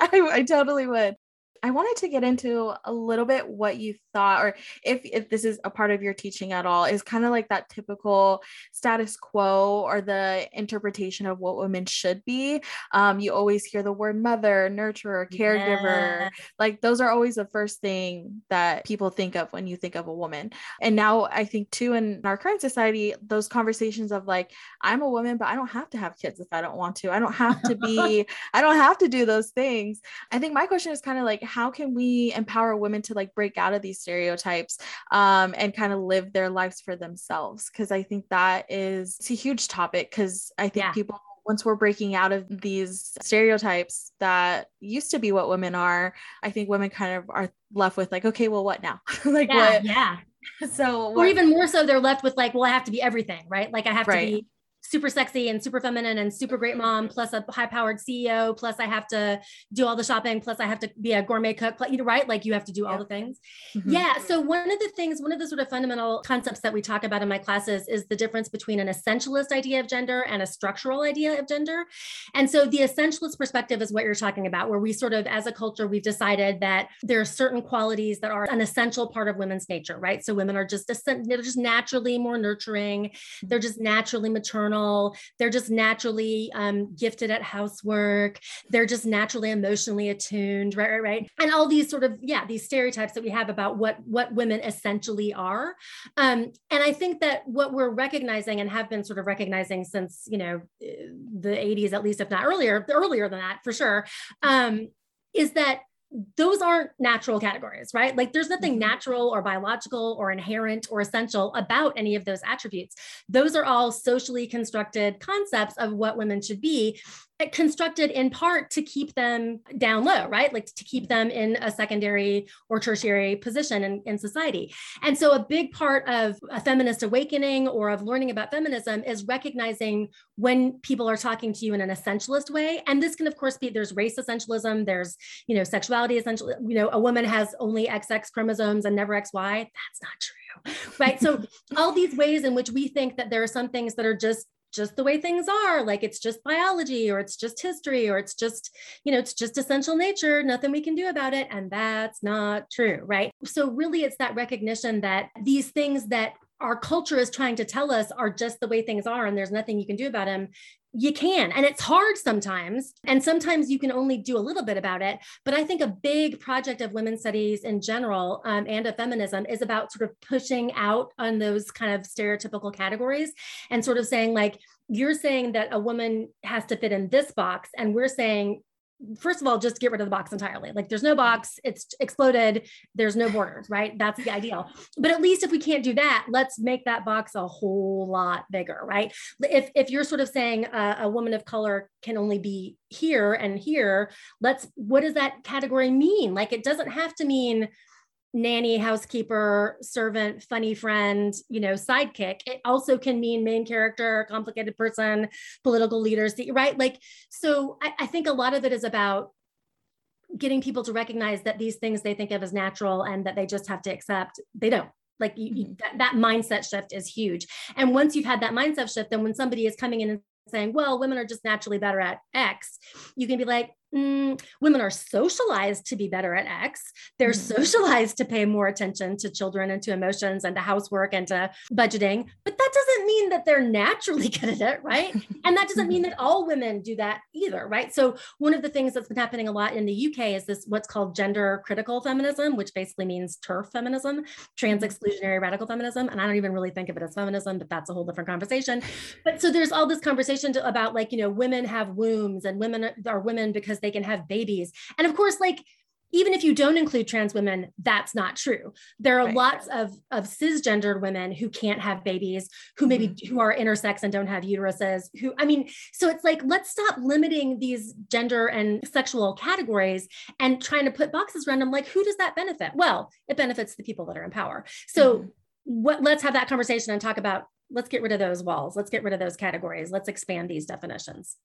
I, I totally would. I wanted to get into a little bit what you thought, or if, if this is a part of your teaching at all, is kind of like that typical status quo or the interpretation of what women should be. Um, you always hear the word mother, nurturer, caregiver. Yeah. Like those are always the first thing that people think of when you think of a woman. And now I think too in our current society, those conversations of like, I'm a woman, but I don't have to have kids if I don't want to. I don't have to be, I don't have to do those things. I think my question is kind of like, how can we empower women to like break out of these stereotypes um, and kind of live their lives for themselves? Because I think that is a huge topic because I think yeah. people once we're breaking out of these stereotypes that used to be what women are, I think women kind of are left with like, okay, well, what now? like yeah, what? Yeah. So, what? or even more so, they're left with like, well, I have to be everything, right? Like I have right. to be super sexy and super feminine and super great mom plus a high powered ceo plus i have to do all the shopping plus i have to be a gourmet cook you know right? Like you have to do all the things. Mm-hmm. yeah so one of the things one of the sort of fundamental concepts that we talk about in my classes is the difference between an essentialist idea of gender and a structural idea of gender. And so the essentialist perspective is what you're talking about where we sort of as a culture we've decided that there are certain qualities that are an essential part of women's nature right? So women are just they're just naturally more nurturing. They're just naturally maternal maternal. They're just naturally um, gifted at housework. They're just naturally emotionally attuned, right, right, right. And all these sort of yeah, these stereotypes that we have about what what women essentially are. Um, and I think that what we're recognizing and have been sort of recognizing since you know the 80s, at least if not earlier, earlier than that for sure, um, is that those aren't natural categories, right? Like there's nothing mm-hmm. natural or biological or inherent or essential about any of those attributes. Those are all socially constructed concepts of what women should be constructed in part to keep them down low, right? Like to keep them in a secondary or tertiary position in, in society. And so a big part of a feminist awakening or of learning about feminism is recognizing when people are talking to you in an essentialist way. And this can of course be there's race essentialism, there's, you know, sexuality essential, you know, a woman has only XX chromosomes and never XY. That's not true. Right. So all these ways in which we think that there are some things that are just just the way things are like it's just biology or it's just history or it's just you know it's just essential nature nothing we can do about it and that's not true right? So really it's that recognition that these things that our culture is trying to tell us are just the way things are and there's nothing you can do about them you can. And it's hard sometimes. And sometimes you can only do a little bit about it. But i think a big project of women's studies in general um, and of feminism is about sort of pushing out on those kind of stereotypical categories and sort of saying like you're saying that a woman has to fit in this box and we're saying first of all, just get rid of the box entirely. Like there's no box, it's exploded, there's no borders, right? That's the ideal. But at least if we can't do that, let's make that box a whole lot bigger, right? If, if you're sort of saying uh, a woman of color can only be here and here, let's, what does that category mean? Like it doesn't have to mean nanny, housekeeper, servant, funny friend, you know, sidekick. It also can mean main character, complicated person, political leaders, right? Like, so I, I think a lot of it is about getting people to recognize that these things they think of as natural and that they just have to accept, they don't. Like you, you, mm-hmm. that, that mindset shift is huge. And once you've had that mindset shift, then when somebody is coming in and saying, well, women are just naturally better at X, you can be like, mm, women are socialized to be better at X. They're mm-hmm. socialized to pay more attention to children and to emotions and to housework and to budgeting. But that doesn't mean that they're naturally good at it, right? and that doesn't mean that all women do that either, right? So one of the things that's been happening a lot in the UK is this what's called gender critical feminism, which basically means TERF feminism, trans mm-hmm. exclusionary radical feminism. And I don't even really think of it as feminism, but that's a whole different conversation. But so there's all this conversation to, about like, you know, women have wombs and women are women because they can have babies. And of course, like even if you don't include trans women, that's not true. There are Right. lots of, of cisgendered women who can't have babies, who maybe Mhm. who are intersex and don't have uteruses, who I mean, so it's like let's stop limiting these gender and sexual categories and trying to put boxes around them. Like, who does that benefit? Well, it benefits the people that are in power. So Mhm. what let's have that conversation and talk about let's get rid of those walls, let's get rid of those categories, let's expand these definitions.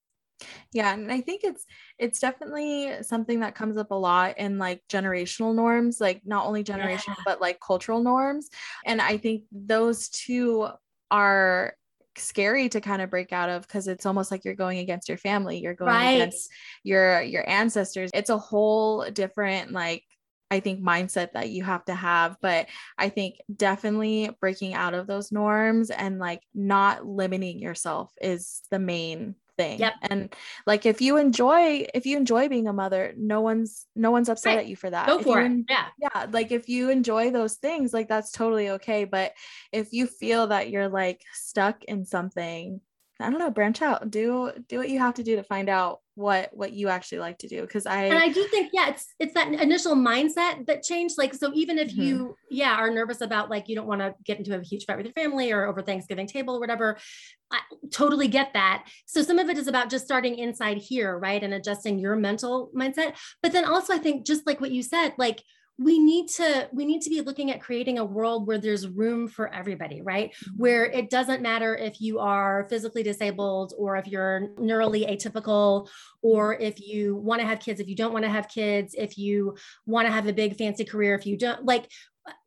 Yeah, and I think it's it's definitely something that comes up a lot in like generational norms, like not only generational but like cultural norms. And I think those two are scary to kind of break out of because it's almost like you're going against your family, you're going Right. against your your ancestors. It's a whole different like I think mindset that you have to have, but I think definitely breaking out of those norms and like not limiting yourself is the main thing. Yep. And like if you enjoy if you enjoy being a mother, no one's no one's upset Right. at you for that. Go If for it. en- Yeah. yeah, like if you enjoy those things, like that's totally okay. But if you feel that you're like stuck in something, I don't know, branch out. Do do what you have to do to find out what what you actually like to do. Cause I and i do think yeah it's it's that initial mindset that changed like so even if Mhm. you yeah are nervous about like you don't want to get into a huge fight with your family or over thanksgiving table or whatever i totally get that so some of it is about just starting inside here right and adjusting your mental mindset but then also i think just like what you said like we need to we need to be looking at creating a world where there's room for everybody right? Where it doesn't matter if you are physically disabled or if you're neurally atypical or if you want to have kids if you don't want to have kids if you want to have a big fancy career if you don't like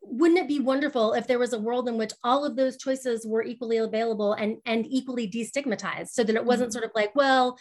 wouldn't it be wonderful if there was a world in which all of those choices were equally available and and equally destigmatized so that it wasn't Mhm. sort of like well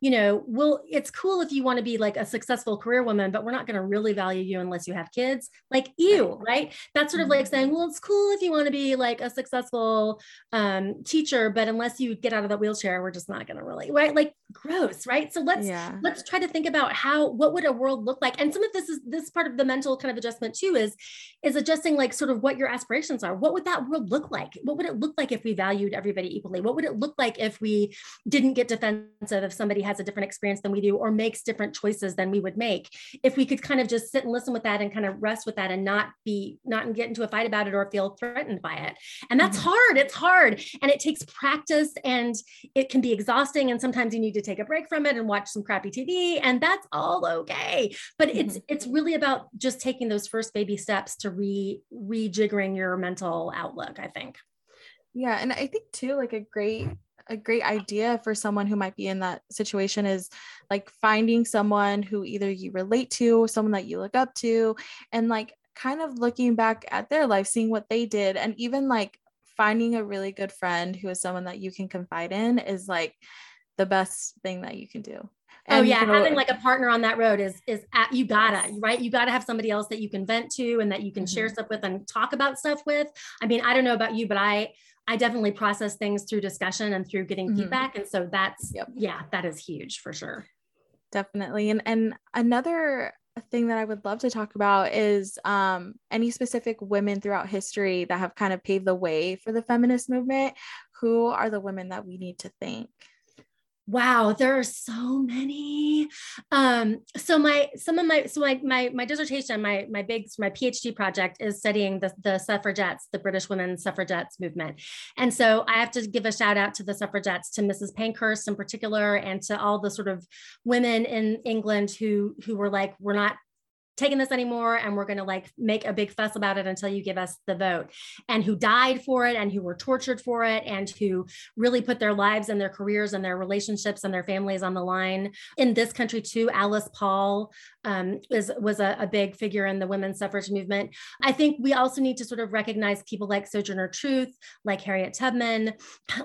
you know well it's cool if you want to be like a successful career woman but we're not going to really value you unless you have kids. Like ew right. that's sort of like Mhm. saying well it's cool if you want to be like a successful um, teacher but unless you get out of that wheelchair we're just not going to really right? Like gross right? So let's yeah. let's try to think about how what would a world look like? And some of this is this part of the mental kind of adjustment too is is adjusting like sort of what your aspirations are. What would that world look like? What would it look like if we valued everybody equally? What would it look like if we didn't get defensive if somebody has a different experience than we do or makes different choices than we would make. If we could kind of just sit and listen with that and kind of rest with that and not be not get into a fight about it or feel threatened by it. And that's Mhm. hard it's hard. And it takes practice and it can be exhausting. And sometimes you need to take a break from it and watch some crappy tv and that's all okay. But it's it's really about just taking those first baby steps to re rejiggering your mental outlook i think. Yeah, and I think too, like a great a great idea for someone who might be in that situation is like finding someone who either you relate to, someone that you look up to, and like kind of looking back at their life, seeing what they did, and even like finding a really good friend who is someone that you can confide in is like the best thing that you can do. oh And you yeah having like a partner on that road is is at, you gotta Yes. right you gotta have somebody else that you can vent to and that you can share Mhm. stuff with and talk about stuff with i mean i don't know about you but i i definitely process things through discussion and through getting Mhm. feedback and so that's Yep. yeah that is huge for sure definitely and and another thing that i would love to talk about is um any specific women throughout history that have kind of paved the way for the feminist movement who are the women that we need to thank Wow, there are so many. Um, so my some of my so my my my dissertation, my my big my PhD project is studying the the suffragettes, the British women suffragettes movement. And so I have to give a shout out to the suffragettes, to Mrs. Pankhurst in particular, and to all the sort of women in England who who were like, we're not taking this anymore and we're going to like make a big fuss about it until you give us the vote. And who died for it and who were tortured for it and who really put their lives and their careers and their relationships and their families on the line. In this country too alice paul um, is was a, a big figure in the women's suffrage movement. I think we also need to sort of recognize people like sojourner truth like harriet tubman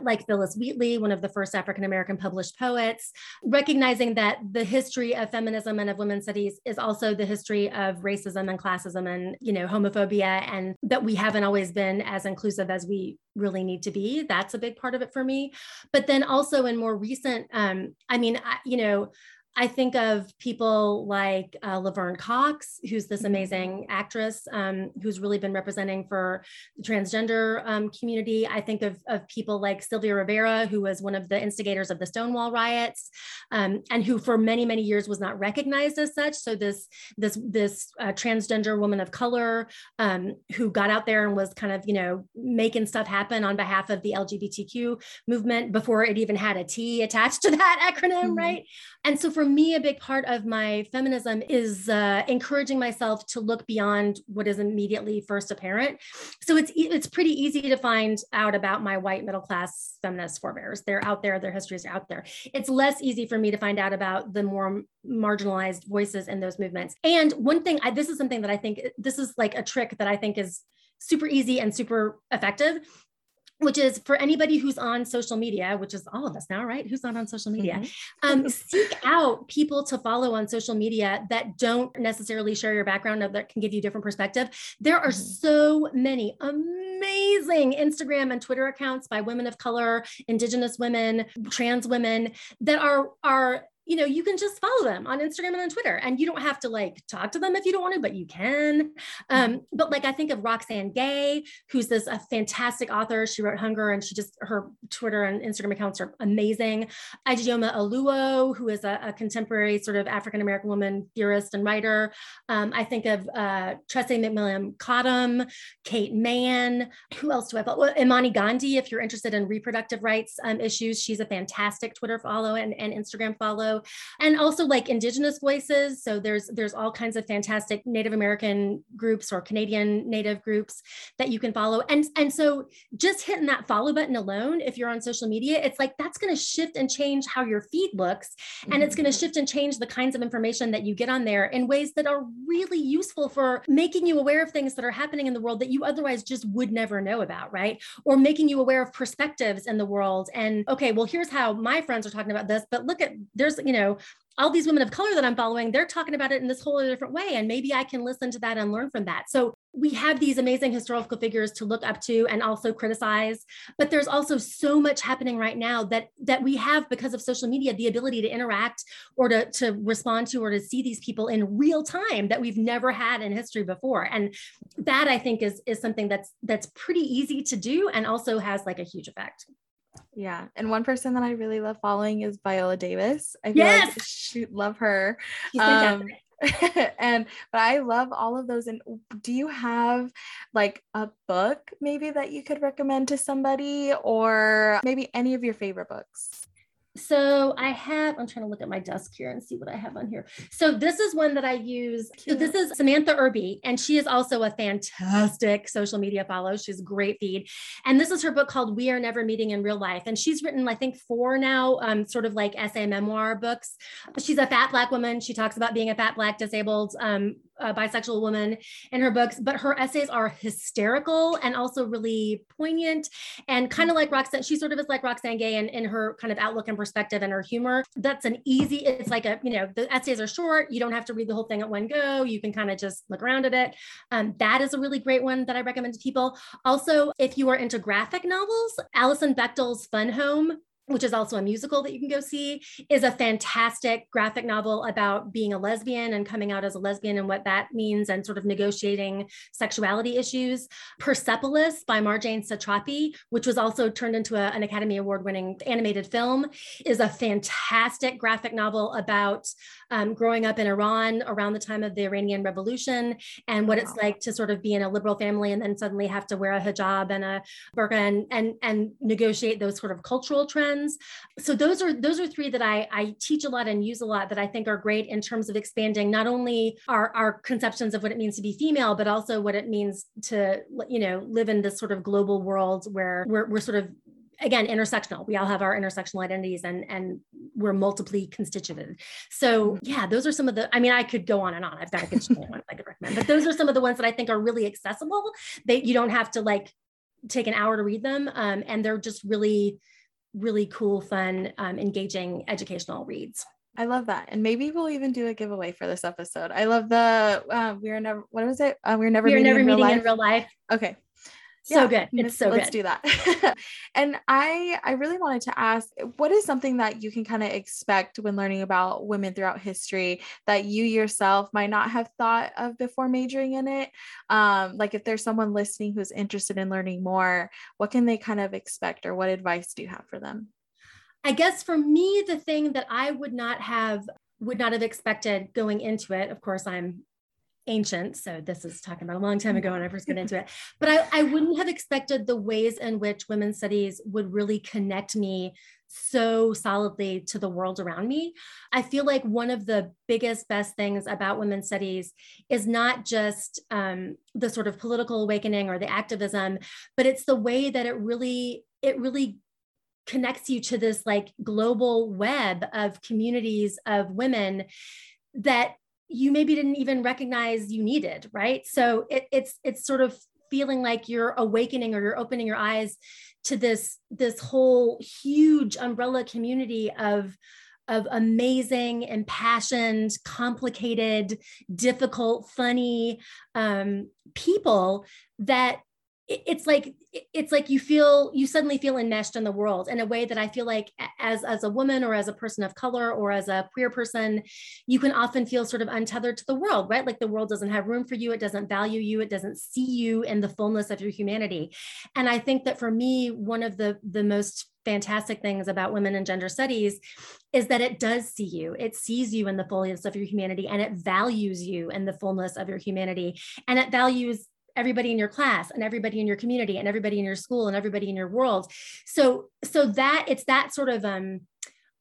like phyllis wheatley one of the first african american published poets. Recognizing that the history of feminism and of women's studies is also the history of racism and classism and you know homophobia and that we haven't always been as inclusive as we really need to be. That's a big part of it for me. But then also in more recent um i mean I, you know I think of people like uh, Laverne Cox, who's this Mm-hmm. amazing actress um, who's really been representing for the transgender um, community. I think of, of people like Sylvia Rivera, who was one of the instigators of the Stonewall riots, um, and who for many many years was not recognized as such. So this this this uh, transgender woman of color um, who got out there and was kind of you know making stuff happen on behalf of the LGBTQ movement before it even had a T attached to that acronym, Mhm. right? And so for me, a big part of my feminism is uh, encouraging myself to look beyond what is immediately first apparent. So it's it's pretty easy to find out about my white middle class feminist forebears. They're out there. Their histories are out there. It's less easy for me to find out about the more marginalized voices in those movements. And one thing, I, this is something that I think this is like a trick that I think is super easy and super effective which is for anybody who's on social media, which is all of us now, right? Who's not on social media? Mhm. Um, seek out people to follow on social media that don't necessarily share your background that can give you different perspective. There are Mhm. so many amazing Instagram and Twitter accounts by women of color, indigenous women, trans women that are are you know, you can just follow them on Instagram and on Twitter, and you don't have to like talk to them if you don't want to, but you can. Um, but like I think of Roxane Gay, who's this a fantastic author. She wrote Hunger, and she just her Twitter and Instagram accounts are amazing. Ijeoma Oluo, who is a, a contemporary sort of African American woman theorist and writer. Um, I think of uh, Tressie McMillan Cottom, Kate Manne. Who else do I follow? Well, Imani Gandy, if you're interested in reproductive rights um, issues, she's a fantastic Twitter follow and, and Instagram follow and also like indigenous voices. So there's there's all kinds of fantastic native american groups or canadian native groups that you can follow. And and so just hitting that follow button alone if you're on social media it's like that's going to shift and change how your feed looks. And it's going to mm-hmm. shift and change the kinds of information that you get on there in ways that are really useful for making you aware of things that are happening in the world that you otherwise just would never know about right? Or making you aware of perspectives in the world and okay well here's how my friends are talking about this but look at there's you know all these women of color that I'm following, they're talking about it in this whole other different way. And maybe I can listen to that and learn from that. So we have these amazing historical figures to look up to and also criticize. But there's also so much happening right now that that we have because of social media, the ability to interact or to, to respond to or to see these people in real time that we've never had in history before. And that I think is is something that's that's pretty easy to do and also has like a huge effect. Yeah. And one person that I really love following is Viola Davis. I feel Yes! like she love her. Um, and but I love all of those. And do you have like a book maybe that you could recommend to somebody or maybe any of your favorite books? So I have, I'm trying to look at my desk here and see what I have on here. So this is one that I use. So this is Samantha Irby, and she is also a fantastic social media follow. She's a great feed. And this is her book called We Are Never Meeting in Real Life. And she's written, I think, four now, um, sort of like essay memoir books. She's a fat black woman. She talks about being a fat black disabled um, uh, bisexual woman in her books, but her essays are hysterical and also really poignant and kind of like Roxane. She sort of is like Roxane Gay in, in her kind of outlook and perspective and her humor. That's an easy, it's like a, you know, the essays are short. You don't have to read the whole thing at one go. You can kind of just look around at it. Um, that is a really great one that I recommend to people. Also, if you are into graphic novels, Alison Bechdel's Fun Home which is also a musical that you can go see, is a fantastic graphic novel about being a lesbian and coming out as a lesbian and what that means and sort of negotiating sexuality issues. Persepolis by Marjane Satrapi, which was also turned into a, an Academy Award winning animated film, is a fantastic graphic novel about um, growing up in Iran around the time of the Iranian Revolution and what it's like to sort of be in a liberal family and then suddenly have to wear a hijab and a burqa and, and, and negotiate those sort of cultural trends so those are those are three that I, I teach a lot and use a lot that I think are great in terms of expanding not only our, our conceptions of what it means to be female, but also what it means to you know live in this sort of global world where we're, we're sort of again intersectional. We all have our intersectional identities and and we're multiply constituted. So yeah those are some of the i mean i could go on and on. I've got a good one i could recommend but those are some of the ones that i think are really accessible that you don't have to like take an hour to read them um, and they're just really really cool, fun, um, engaging educational reads. I love that. And maybe we'll even do a giveaway for this episode. I love the uh, we are never what was it? Uh, we are never we are meeting never in meeting in real life. Okay. So yeah, good. It's so let's good. Let's do that. and I I really wanted to ask what is something that you can kind of expect when learning about women throughout history that you yourself might not have thought of before majoring in it? Um, like if there's someone listening who's interested in learning more, what can they kind of expect or what advice do you have for them? I guess for me, the thing that I would not have would not have expected going into it. Of course, I'm ancient. So this is talking about a long time ago when I first got into it. But I, I wouldn't have expected the ways in which women's studies would really connect me so solidly to the world around me. I feel like one of the biggest, best things about women's studies is not just um, the sort of political awakening or the activism, but it's the way that it really, it really connects you to this like global web of communities of women that you maybe didn't even recognize you needed right? So it, it's it's sort of feeling like you're awakening or you're opening your eyes to this this whole huge umbrella community of of amazing impassioned complicated difficult funny um, people that it's like it's like you feel you suddenly feel enmeshed in the world in a way that i feel like as as a woman or as a person of color or as a queer person you can often feel sort of untethered to the world right like the world doesn't have room for you it doesn't value you it doesn't see you in the fullness of your humanity and i think that for me one of the the most fantastic things about women and gender studies is that it does see you. It sees you in the fullness of your humanity and it values you in the fullness of your humanity. And it values everybody in your class and everybody in your community and everybody in your school and everybody in your world. So so that it's that sort of um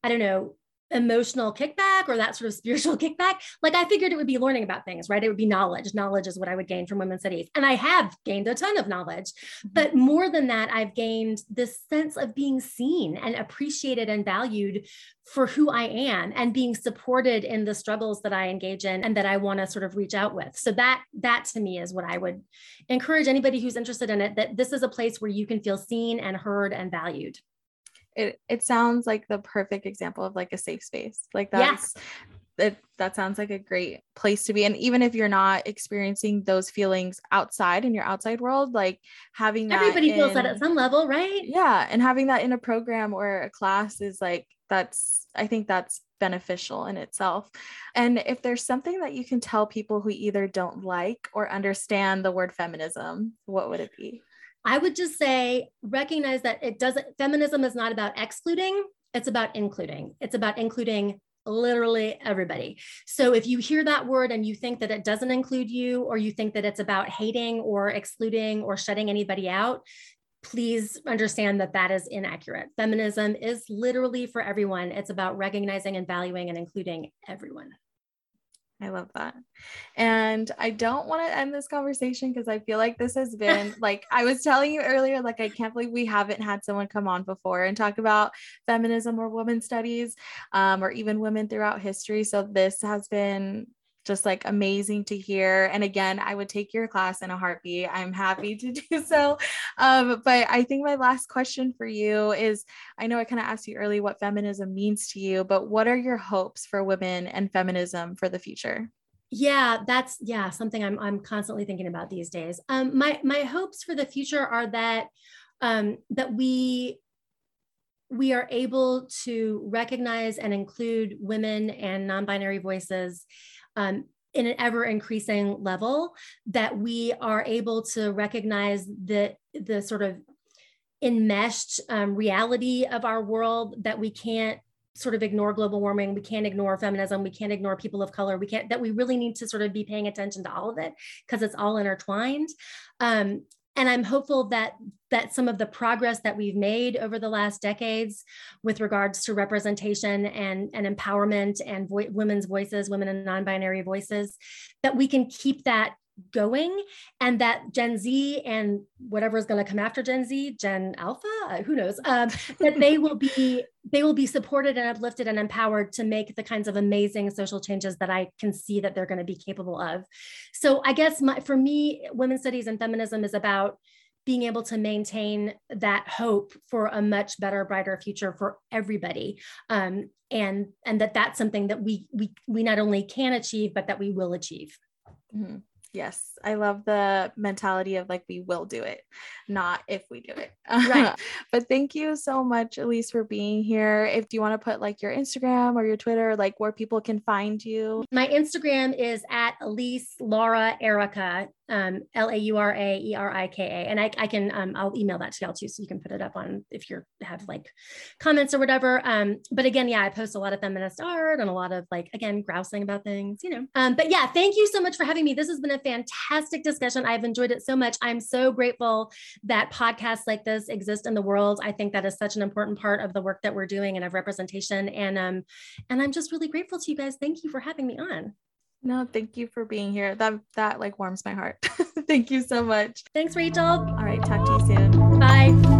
i don't know emotional kickback or that sort of spiritual kickback like i figured it would be learning about things right? It would be knowledge. Knowledge is what i would gain from women's studies. And i have gained a ton of knowledge mm-hmm. but more than that i've gained this sense of being seen and appreciated and valued for who i am and being supported in the struggles that i engage in and that i want to sort of reach out with. So that that to me is what i would encourage anybody who's interested in it that this is a place where you can feel seen and heard and valued it it sounds like the perfect example of like a safe space. Like that's yeah. it that sounds like a great place to be. And even if you're not experiencing those feelings outside in your outside world, like having that everybody in, feels that at some level, right? Yeah. And having that in a program or a class is like that's I think that's beneficial in itself. And if there's something that you can tell people who either don't like or understand the word feminism, what would it be? I would just say recognize that it doesn't, feminism is not about excluding, it's about including. It's about including literally everybody. So if you hear that word and you think that it doesn't include you, or you think that it's about hating or excluding or shutting anybody out, please understand that that is inaccurate. Feminism is literally for everyone. It's about recognizing and valuing and including everyone. I love that. And I don't want to end this conversation because I feel like this has been like I was telling you earlier, like I can't believe we haven't had someone come on before and talk about feminism or women studies um, or even women throughout history. So this has been just like amazing to hear. And again, I would take your class in a heartbeat. I'm happy to do so. Um, but I think my last question for you is I know I kind of asked you early what feminism means to you, but what are your hopes for women and feminism for the future? Yeah, that's yeah, something I'm I'm constantly thinking about these days. Um, my my hopes for the future are that um, that we we are able to recognize and include women and non-binary voices um, in an ever increasing level that we are able to recognize the the sort of enmeshed um, reality of our world that we can't sort of ignore global warming we can't ignore feminism we can't ignore people of color we can't that we really need to sort of be paying attention to all of it because it's all intertwined. Um, and i'm hopeful that that some of the progress that we've made over the last decades with regards to representation and, and empowerment and vo- women's voices women and non-binary voices that we can keep that going and that gen z and whatever is going to come after gen z gen alpha uh, who knows um, that they will be they will be supported and uplifted and empowered to make the kinds of amazing social changes that i can see that they're going to be capable of so i guess my, for me women's studies and feminism is about being able to maintain that hope for a much better brighter future for everybody um, and and that that's something that we we we not only can achieve but that we will achieve mm-hmm. Yes, I love the mentality of like we will do it, not if we do it. Right. but thank you so much, Elise, for being here. If you want to put like your Instagram or your Twitter, like where people can find you. My Instagram is at Elise Laura Erika um, L A U R A E R I K A. And I, I can, um, I'll email that to y'all too. So you can put it up on if you have like comments or whatever. Um, but again, yeah, I post a lot of feminist art and a lot of like, again, grousing about things, you know. Um, but yeah, thank you so much for having me. This has been a fantastic discussion. I've enjoyed it so much. I'm so grateful that podcasts like this exist in the world. I think that is such an important part of the work that we're doing and of representation. And, um, and I'm just really grateful to you guys. Thank you for having me on. No, thank you for being here. That that like warms my heart. thank you so much. Thanks, Rachel. All right, talk to you soon. Bye.